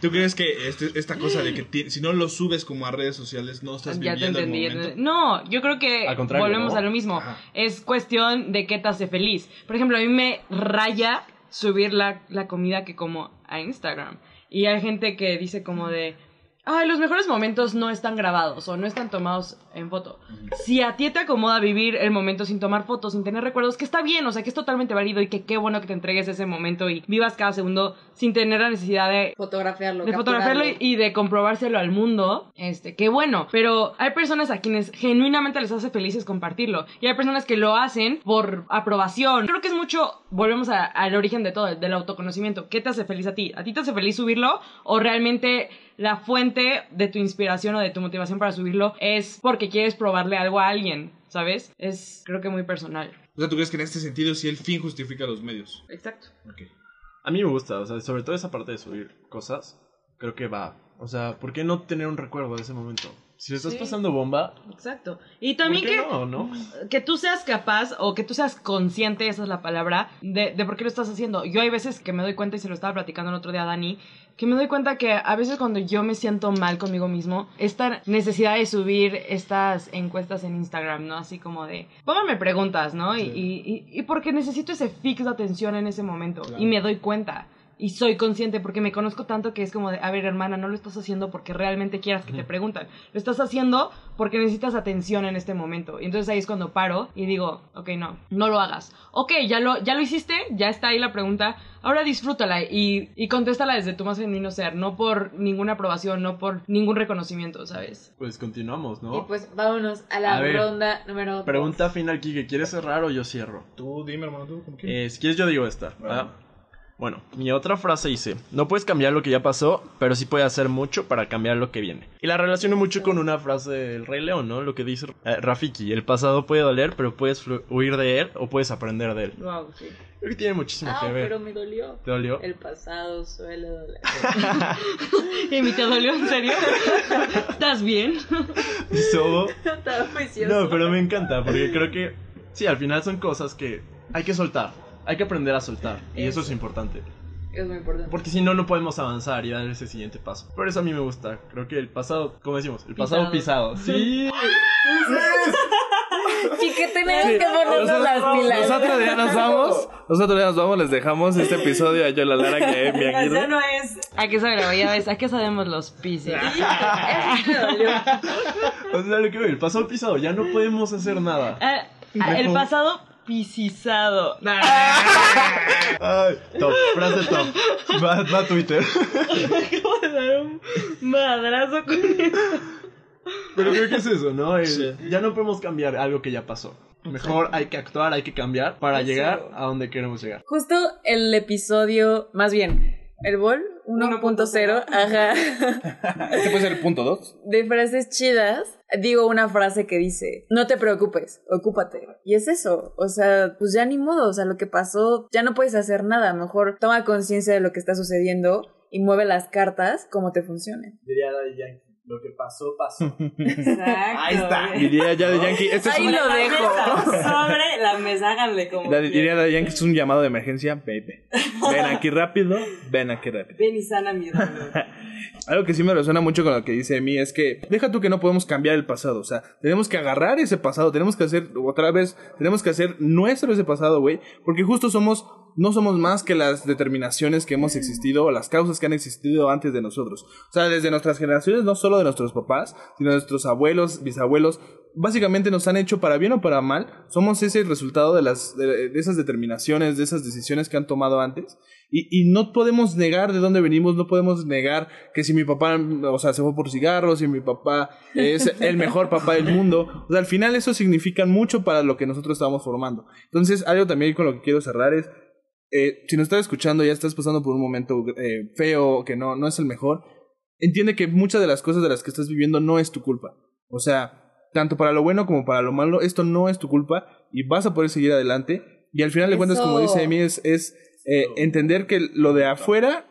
¿Tú crees que este- esta cosa de que ti- si no lo subes como a redes sociales no estás ya te viviendo el entendí. ya te- momento? No, yo creo que Al contrario, volvemos ¿no? a lo mismo. Ajá. Es cuestión de qué te hace feliz. Por ejemplo, a mí me raya subir la, la comida que como a Instagram. Y hay gente que dice como de, ay, los mejores momentos no están grabados o no están tomados en foto. Si a ti te acomoda vivir el momento sin tomar fotos, sin tener recuerdos, que está bien, o sea, que es totalmente válido y que qué bueno que te entregues ese momento y vivas cada segundo sin tener la necesidad de Fotografiarlo. de fotografiarlo y, y de comprobárselo al mundo, este, qué bueno. Pero hay personas a quienes genuinamente les hace felices compartirlo. Y hay personas que lo hacen por aprobación. Creo que es mucho, volvemos a- al origen de todo, del autoconocimiento. ¿Qué te hace feliz a ti? ¿A ti te hace feliz subirlo? ¿O realmente la fuente de tu inspiración o de tu motivación para subirlo es porque quieres probarle algo a alguien? ¿Sabes? Es, creo que muy personal. O sea, ¿tú crees que en este sentido sí el fin justifica los medios? Exacto. Ok. A mí me gusta, o sea, sobre todo esa parte de subir cosas. Creo que va. O sea, ¿por qué no tener un recuerdo de ese momento? Si le estás Sí. pasando bomba, Exacto. Y ¿por también que, no, no? que tú seas capaz o que tú seas consciente, esa es la palabra, de, de por qué lo estás haciendo. Yo hay veces que me doy cuenta, y se lo estaba platicando el otro día a Dani, que me doy cuenta que a veces cuando yo me siento mal conmigo mismo, esta necesidad de subir estas encuestas en Instagram, ¿no? Así como de, pónganme preguntas, ¿no? Y, y, y- y porque necesito ese fix de atención en ese momento. Y me doy cuenta. Y soy consciente porque me conozco tanto que es como de, a ver, hermana, no lo estás haciendo porque realmente quieras que te preguntan. Lo estás haciendo porque necesitas atención en este momento. Y entonces ahí es cuando paro y digo, ok, no, no lo hagas. Ok, ya lo, ya lo hiciste, ya está ahí la pregunta. Ahora disfrútala y, y contéstala desde tu más genuino ser, no por ninguna aprobación, no por ningún reconocimiento, ¿sabes? Pues continuamos, Y ¿no? pues vámonos a la A ver. ronda número dos. Pregunta final, Kike. ¿Quieres cerrar o yo cierro? Tú dime, hermano, tú, ¿cómo quieres? Eh, si quieres yo digo esta. ¿va? Bueno, mi otra frase dice, no puedes cambiar lo que ya pasó, pero sí puedes hacer mucho para cambiar lo que viene. Y la relaciono mucho con una frase del Rey León, ¿no? Lo que dice eh, Rafiki, el pasado puede doler, pero puedes huir de él o puedes aprender de él. Wow, sí. Creo que tiene muchísimo Ah, que ver. pero me dolió. ¿Te dolió? El pasado suele doler. [laughs] ¿Y mi te dolió en serio? ¿Estás bien? Todo. Estaba. No, pero me encanta, porque creo que sí, al final son cosas que hay que soltar. Hay que aprender a soltar. Y eso, es Eso. importante. Es muy importante. Porque si no, no podemos avanzar y dar ese siguiente paso. Por eso a mí me gusta. Creo que el pasado, como decimos, el pasado pisado. Sí. Sí, [laughs] que tenemos que ponernos las pilas. Nosotros ya nos vamos. Nosotros ya nos vamos. Les dejamos este episodio a Yola Lara, que es mi Ya Aguirre. no es. ¿A qué sabe la guayaba? ¿A qué sabemos los dolió. [laughs] O sea, lo que veo, el pasado pisado, ya no podemos hacer nada. Ah, el pasado pisizado. Ay, top, frase top. Va, va a Twitter. Acabo de dar un madrazo con Pero creo que es eso, ¿no? El- Ya no podemos cambiar algo que ya pasó. Mejor hay que actuar, hay que cambiar para llegar a donde queremos llegar. Justo el episodio, más bien, el Bol 1.0, ajá, [laughs] Este puede ser el punto 2. de frases chidas, digo una frase que dice, no te preocupes, ocúpate. Y es eso, o sea, pues ya ni modo, o sea, lo que pasó, ya no puedes hacer nada, mejor toma conciencia de lo que está sucediendo y mueve las cartas como te funcionen. Diría Daddy Yankee. Lo que pasó, pasó. [laughs] [laughs] Exacto. Ahí está. Diría ya de Yankee. Este es Ahí un, lo dejo. [laughs] Sobre la mesa, háganle como. diría de Yankee es un llamado de emergencia, baby. Ven aquí rápido, ven aquí rápido. Ven y sana mi. Algo que sí me resuena mucho con lo que dice Emi es que deja tú que no podemos cambiar el pasado, o sea, tenemos que agarrar ese pasado, tenemos que hacer otra vez, tenemos que hacer nuestro ese pasado, güey, porque justo somos no somos más que las determinaciones que hemos existido o las causas que han existido antes de nosotros. O sea, desde nuestras generaciones, no solo de nuestros papás, sino de nuestros abuelos, bisabuelos, básicamente nos han hecho para bien o para mal, somos ese resultado de las de, de esas determinaciones, de esas decisiones que han tomado antes y, y no podemos negar de dónde venimos, no podemos negar que si mi papá, o sea, se fue por cigarros, si mi papá es el mejor papá del mundo, o sea, al final eso significa mucho para lo que nosotros estamos formando. Entonces, algo también con lo que quiero cerrar es, eh, si nos estás escuchando, ya estás pasando por un momento eh, feo, que no, no es el mejor, entiende que muchas de las cosas de las que estás viviendo no es tu culpa. O sea, tanto para lo bueno como para lo malo, esto no es tu culpa y vas a poder seguir adelante. Y al final de cuentas, como dice Emi, es, es eh, entender que lo de afuera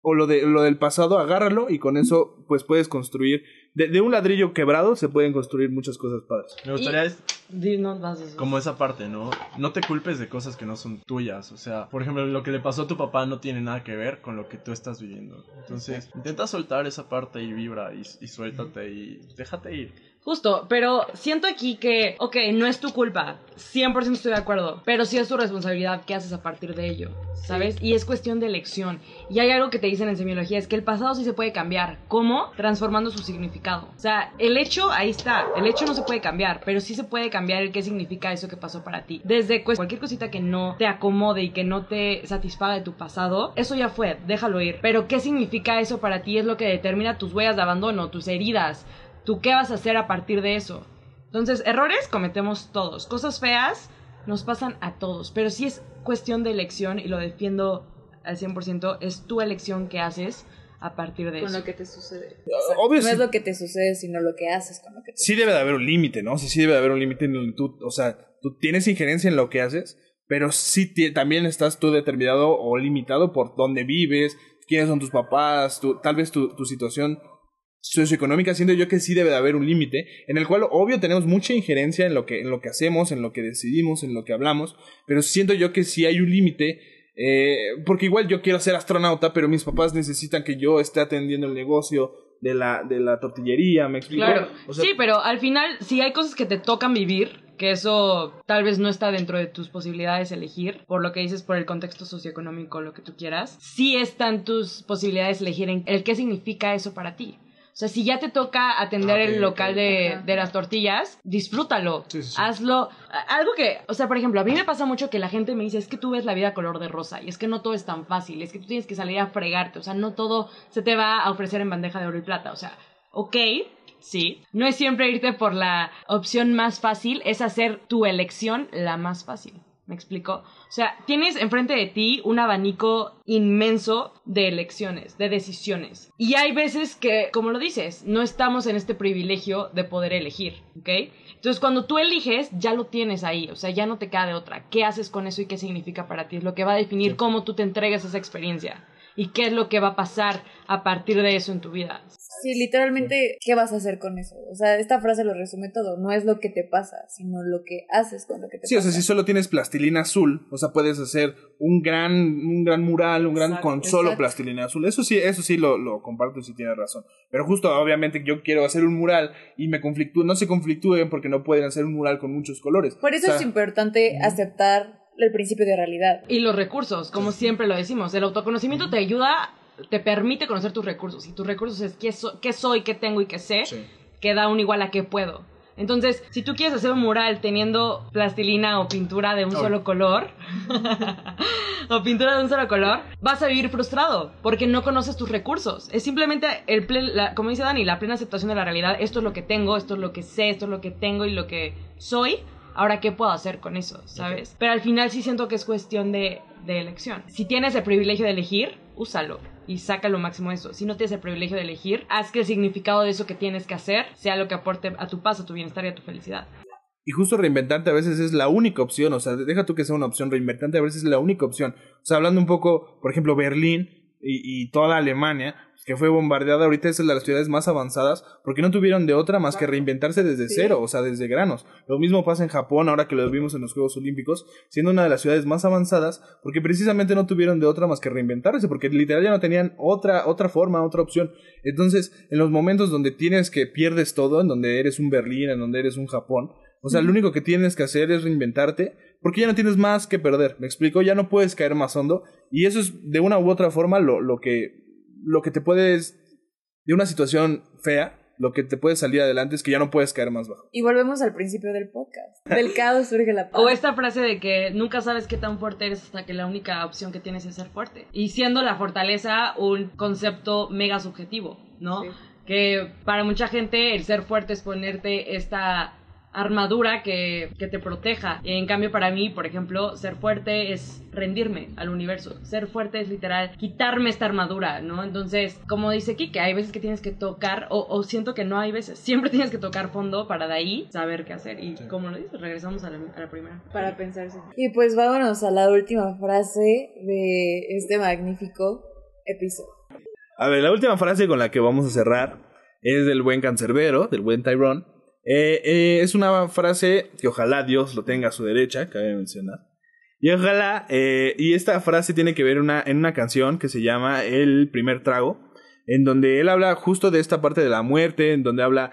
o lo, de, lo del pasado, agárralo y con eso pues puedes construir. De, de un ladrillo quebrado se pueden construir muchas cosas padres. Me gustaría Dinos más de eso. como esa parte, ¿no? No te culpes de cosas que no son tuyas. O sea, por ejemplo, lo que le pasó a tu papá no tiene nada que ver con lo que tú estás viviendo. Entonces, intenta soltar esa parte y vibra y, y suéltate y déjate ir. Justo, pero siento aquí que, ok, no es tu culpa, 100% estoy de acuerdo, pero sí es tu responsabilidad qué haces a partir de ello, ¿sabes? Y es cuestión de elección. Y hay algo que te dicen en semiología, es que el pasado sí se puede cambiar. ¿Cómo? Transformando su significado. O sea, el hecho, ahí está, el hecho no se puede cambiar, pero sí se puede cambiar el qué significa eso que pasó para ti. Desde cualquier cosita que no te acomode y que no te satisfaga de tu pasado, eso ya fue, déjalo ir. Pero qué significa eso para ti es lo que determina tus huellas de abandono, tus heridas, ¿Tú qué vas a hacer a partir de eso? Entonces, errores cometemos todos. Cosas feas nos pasan a todos. Pero si es cuestión de elección, y lo defiendo al 100%, es tu elección que haces a partir de Con eso. lo que te sucede. Obvio, no sí, es lo que te sucede, sino lo que haces con lo que te sí debe de haber un límite, ¿no? O sea, sí debe de haber un límite en el tú, o sea, tú tienes injerencia en lo que haces, pero sí también estás tú determinado o limitado por dónde vives, quiénes son tus papás, tu- tal vez tu, tu situación socioeconómica, siento yo que sí debe de haber un límite, en el cual obvio tenemos mucha injerencia en lo que, en lo que hacemos, en lo que decidimos, en lo que hablamos, pero siento yo que sí hay un límite, eh, porque igual yo quiero ser astronauta, pero mis papás necesitan que yo esté atendiendo el negocio de la, de la tortillería, ¿me explico? Claro. O sea, sí, pero al final, si hay cosas que te tocan vivir, que eso tal vez no está dentro de tus posibilidades elegir, por lo que dices, por el contexto socioeconómico, lo que tú quieras, sí están tus posibilidades elegir en el qué significa eso para ti. O sea, si ya te toca atender Ah, el local de, de las tortillas, disfrútalo. Sí, sí, sí. Hazlo. Algo que, o sea, por ejemplo, a mí me pasa mucho que la gente me dice, es que tú ves la vida color de rosa y es que no todo es tan fácil, es que tú tienes que salir a fregarte, o sea, no todo se te va a ofrecer en bandeja de oro y plata, o sea, ok, sí, no es siempre irte por la opción más fácil, es hacer tu elección la más fácil. ¿Me explico? O sea, tienes enfrente de ti un abanico inmenso de elecciones, de decisiones. Y hay veces que, como lo dices, no estamos en este privilegio de poder elegir, ¿ok? Entonces, cuando tú eliges, ya lo tienes ahí, o sea, ya no te queda de otra. ¿Qué haces con eso y qué significa para ti? Es lo que va a definir cómo tú te entregas a esa experiencia y qué es lo que va a pasar a partir de eso en tu vida. Sí, literalmente, ¿qué vas a hacer con eso? O sea, esta frase lo resume todo. No es lo que te pasa, sino lo que haces con lo que te Sí, o pasa. sea, si solo tienes plastilina azul, o sea, puedes hacer un gran, un gran mural, un gran Exacto, con solo exacto. plastilina azul. Eso sí, eso sí lo, lo comparto y sí tienes razón. Pero justo, obviamente, yo quiero hacer un mural y me conflictúo, no se conflictúen porque no pueden hacer un mural con muchos colores. Por eso O sea, es importante aceptar el principio de realidad. Y los recursos, como siempre lo decimos, el autoconocimiento te ayuda, te permite conocer tus recursos. Y tus recursos es qué, so- qué soy, qué tengo y qué sé, Sí. que da un igual a qué puedo. Entonces, si tú quieres hacer un mural teniendo plastilina o pintura de un solo color, [laughs] o pintura de un solo color, vas a vivir frustrado porque no conoces tus recursos. Es simplemente, el la- como dice Dani, la plena aceptación de la realidad. Esto es lo que tengo, esto es lo que sé, esto es lo que tengo y lo que soy. Ahora, ¿qué puedo hacer con eso? ¿Sabes? Pero al final sí siento que es cuestión de, de elección. Si tienes el privilegio de elegir, úsalo y saca lo máximo de eso. Si no tienes el privilegio de elegir, haz que el significado de eso que tienes que hacer sea lo que aporte a tu paz, a tu bienestar y a tu felicidad. Y justo reinventarte a veces es la única opción, o sea, deja tú que sea una opción, reinventarte a veces es la única opción. O sea, hablando un poco, por ejemplo, Berlín y, y toda Alemania, que fue bombardeada, ahorita es de las ciudades más avanzadas, porque no tuvieron de otra más que reinventarse desde cero, o sea, desde granos. Lo mismo pasa en Japón, ahora que lo vimos en los Juegos Olímpicos, siendo una de las ciudades más avanzadas, porque precisamente no tuvieron de otra más que reinventarse, porque literal ya no tenían otra, otra forma, otra opción. Entonces, en los momentos donde tienes que pierdes todo, en donde eres un Berlín, en donde eres un Japón, o sea, lo único que tienes que hacer es reinventarte, porque ya no tienes más que perder. ¿Me explico? Ya no puedes caer más hondo. Y eso es de una u otra forma lo, lo que lo que te puedes de una situación fea, lo que te puede salir adelante es que ya no puedes caer más bajo. Y volvemos al principio del podcast. Del caos surge la [laughs] paz. O esta frase de que nunca sabes qué tan fuerte eres hasta que la única opción que tienes es ser fuerte. Y siendo la fortaleza un concepto mega subjetivo, ¿no? Sí. Que para mucha gente el ser fuerte es ponerte esta armadura que, que te proteja. En cambio, para mí, por ejemplo, ser fuerte es rendirme al universo. Ser fuerte es literal quitarme esta armadura, ¿no? Entonces, como dice Kike, hay veces que tienes que tocar, o, o siento que no hay veces, [laughs] siempre tienes que tocar fondo para de ahí saber qué hacer. Y como lo dices, regresamos a la, a la primera. Para pensarse. Y pues vámonos a la última frase de este magnífico episodio. A ver, la última frase con la que vamos a cerrar es del buen cancerbero, del buen Tyrone. Eh, eh, es una frase que ojalá Dios lo tenga a su derecha, cabe mencionar. Y ojalá, eh, y esta frase tiene que ver una, en una canción que se llama El primer trago, en donde él habla justo de esta parte de la muerte, en donde habla,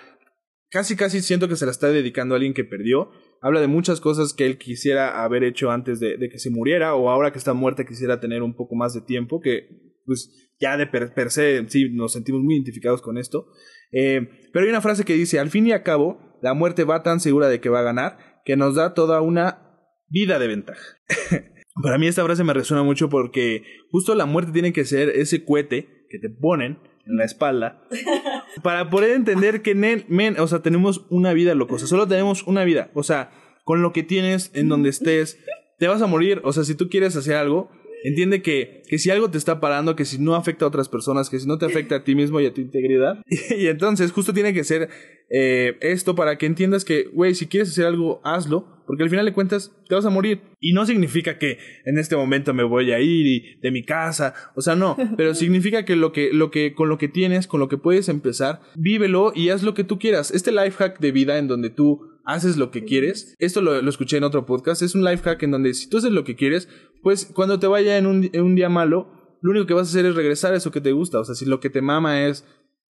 casi casi siento que se la está dedicando a alguien que perdió, habla de muchas cosas que él quisiera haber hecho antes de, que se muriera, o ahora que está muerta quisiera tener un poco más de tiempo, que pues ya de per, per se sí nos sentimos muy identificados con esto. Pero hay una frase que dice, al fin y al cabo, la muerte va tan segura de que va a ganar, que nos da toda una vida de ventaja. [laughs] Para mí esta frase me resuena mucho porque justo la muerte tiene que ser ese cohete que te ponen en la espalda [laughs] para poder entender que, nen- men, o sea, tenemos una vida, loco. O sea, solo tenemos una vida. O sea, con lo que tienes, en donde estés, te vas a morir. O sea, si tú quieres hacer algo, Entiende que, que si algo te está parando, que si no afecta a otras personas, que si no te afecta a ti mismo y a tu integridad. [laughs] Y, entonces justo tiene que ser eh, esto para que entiendas que, güey, si quieres hacer algo, hazlo. Porque al final de cuentas te vas a morir. Y no significa que en este momento me voy a ir y de mi casa. O sea, no. [laughs] Pero significa que lo que, lo que, con lo que tienes, con lo que puedes empezar, vívelo y haz lo que tú quieras. Este life hack de vida en donde tú haces lo que quieres. Esto lo, lo, escuché en otro podcast. Es un life hack en donde si tú haces lo que quieres, pues cuando te vaya en un, en un día malo, lo único que vas a hacer es regresar a eso que te gusta. O sea, si lo que te mama es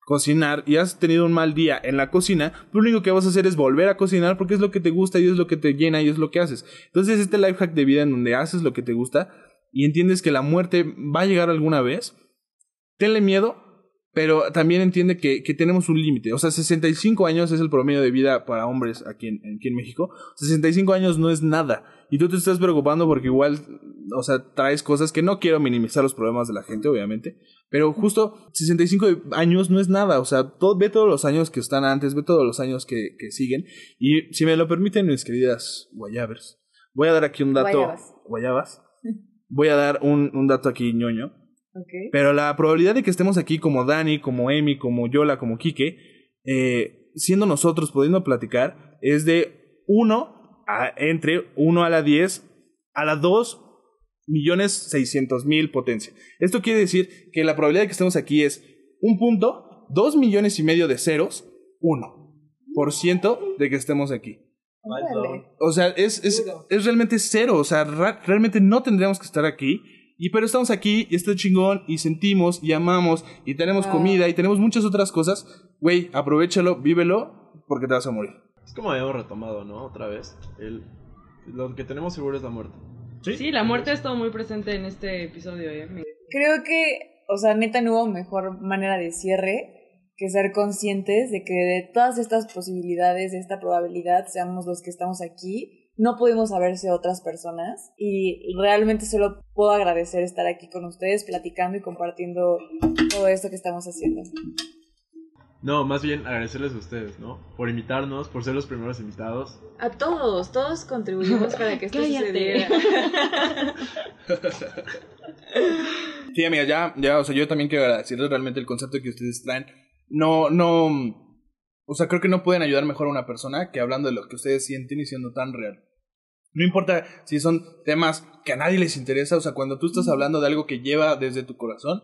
cocinar y has tenido un mal día en la cocina, lo único que vas a hacer es volver a cocinar porque es lo que te gusta y es lo que te llena y es lo que haces. Entonces, este life hack de vida en donde haces lo que te gusta y entiendes que la muerte va a llegar alguna vez, tenle miedo, pero también entiende que, que tenemos un límite. O sea, 65 años es el promedio de vida para hombres aquí en, aquí en México. 65 años no es nada. Y tú te estás preocupando porque igual, o sea, traes cosas que no quiero minimizar los problemas de la gente, obviamente. Pero justo 65 años no es nada. O sea, todo, ve todos los años que están antes, ve todos los años que, que siguen. Y si me lo permiten, mis queridas guayabers, voy a dar aquí un dato. Guayabas. Guayabas. Voy a dar un, un dato aquí ñoño. Okay. Pero la probabilidad de que estemos aquí como Dani, como Emi, como Yola, como Quique, eh, siendo nosotros pudiendo platicar, es de 1 a, entre 1 a la 10 a la 2 millones 600 mil potencia. Esto quiere decir que la probabilidad de que estemos aquí es un punto, 2 millones y medio de ceros, 1 por ciento de que estemos aquí. O sea, es, es, es realmente cero. O sea, realmente no tendríamos que estar aquí. Y pero estamos aquí y está chingón y sentimos y amamos y tenemos Ah. comida y tenemos muchas otras cosas. Güey, aprovechalo, vívelo porque te vas a morir. Es como habíamos retomado, ¿no? Otra vez. El, lo que tenemos seguro es la muerte. Sí, la muerte ha estado muy presente en este episodio, ¿eh? Creo que, o sea, neta no hubo mejor manera de cierre que ser conscientes de que de todas estas posibilidades, de esta probabilidad, seamos los que estamos aquí. No pudimos saberse otras personas y realmente solo puedo agradecer estar aquí con ustedes platicando y compartiendo todo esto que estamos haciendo. No, más bien agradecerles a ustedes, ¿no? Por invitarnos, por ser los primeros invitados. A todos, todos contribuimos para que esto sucediera. Sí, amiga, ya, ya, o sea, yo también quiero agradecerles realmente el concepto que ustedes traen. No, no, o sea, creo que no pueden ayudar mejor a una persona que hablando de lo que ustedes sienten y siendo tan real. No importa si son temas que a nadie les interesa, o sea, cuando tú estás hablando de algo que lleva desde tu corazón,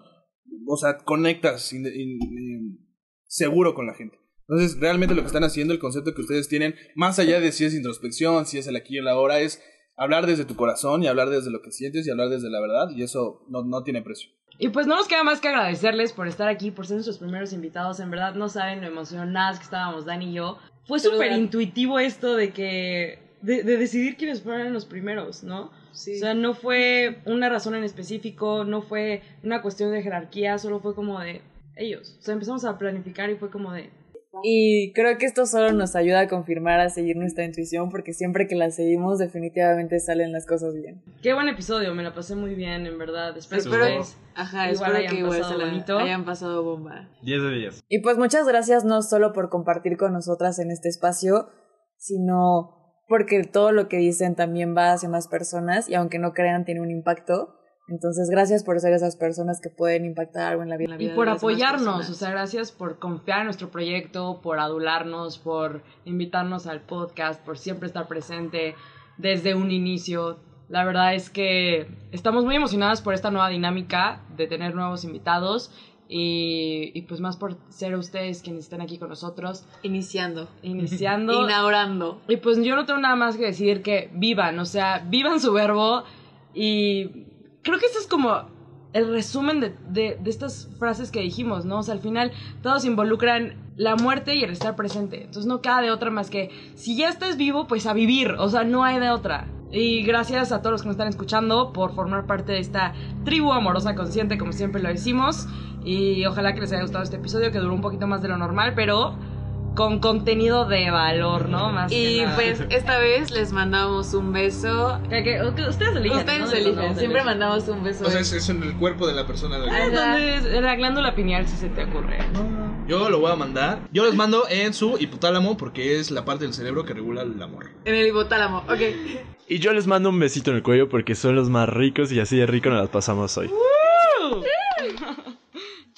o sea, conectas in- in- in- seguro con la gente. Entonces, realmente lo que están haciendo, el concepto que ustedes tienen, más allá de si es introspección, si es el aquí y el ahora, es hablar desde tu corazón y hablar desde lo que sientes y hablar desde la verdad, y eso no, no tiene precio. Y pues no nos queda más que agradecerles por estar aquí, por ser nuestros primeros invitados. En verdad no saben lo emocionadas que estábamos Dan y yo. Fue súper intuitivo esto de que... De, de decidir quiénes fueran los primeros, ¿no? Sí. O sea, no fue una razón en específico, no fue una cuestión de jerarquía, solo fue como de ellos. O sea, empezamos a planificar y fue como de... Y creo que esto solo nos ayuda a confirmar, a seguir nuestra intuición, porque siempre que la seguimos definitivamente salen las cosas bien. Qué buen episodio, me la pasé muy bien, en verdad. Espero que Espero- ustedes Ajá, igual espero hayan que igual pasado se la bonito. hayan pasado bomba. 10 de 10. Y pues muchas gracias no solo por compartir con nosotras en este espacio, sino porque todo lo que dicen también va hacia más personas y aunque no crean tiene un impacto. Entonces gracias por ser esas personas que pueden impactar algo en la vida. Y por apoyarnos, o sea, gracias por confiar en nuestro proyecto, por adularnos, por invitarnos al podcast, por siempre estar presente desde un inicio. La verdad es que estamos muy emocionadas por esta nueva dinámica de tener nuevos invitados y, y pues más por ser ustedes quienes están aquí con nosotros, iniciando, iniciando. [laughs] inaugurando. Y pues yo no tengo nada más que decir que vivan, o sea, vivan su verbo y creo que esto es como el resumen de, de, estas frases que dijimos, ¿no? O sea, al final todos involucran la muerte y el estar presente. Entonces no queda de otra más que si ya estás vivo, pues a vivir, o sea, no hay de otra. Y gracias a todos los que nos están escuchando por formar parte de esta tribu amorosa consciente, como siempre lo decimos. Y ojalá que les haya gustado este episodio, que duró un poquito más de lo normal, pero con contenido de valor, ¿no? Más que Y nada. pues [laughs] esta vez les mandamos un beso. Que- que- que ustedes eligen. Ustedes ¿no? eligen, siempre mandamos un beso. O sea, es, es en el cuerpo de la persona. del- Ah, Entonces, en la glándula pineal si se te ocurre. Yo lo voy a mandar. Yo les mando en su hipotálamo porque es la parte del cerebro que regula el amor. En el hipotálamo, ok. Y yo les mando un besito en el cuello porque son los más ricos y así de rico nos las pasamos hoy. [laughs] [laughs]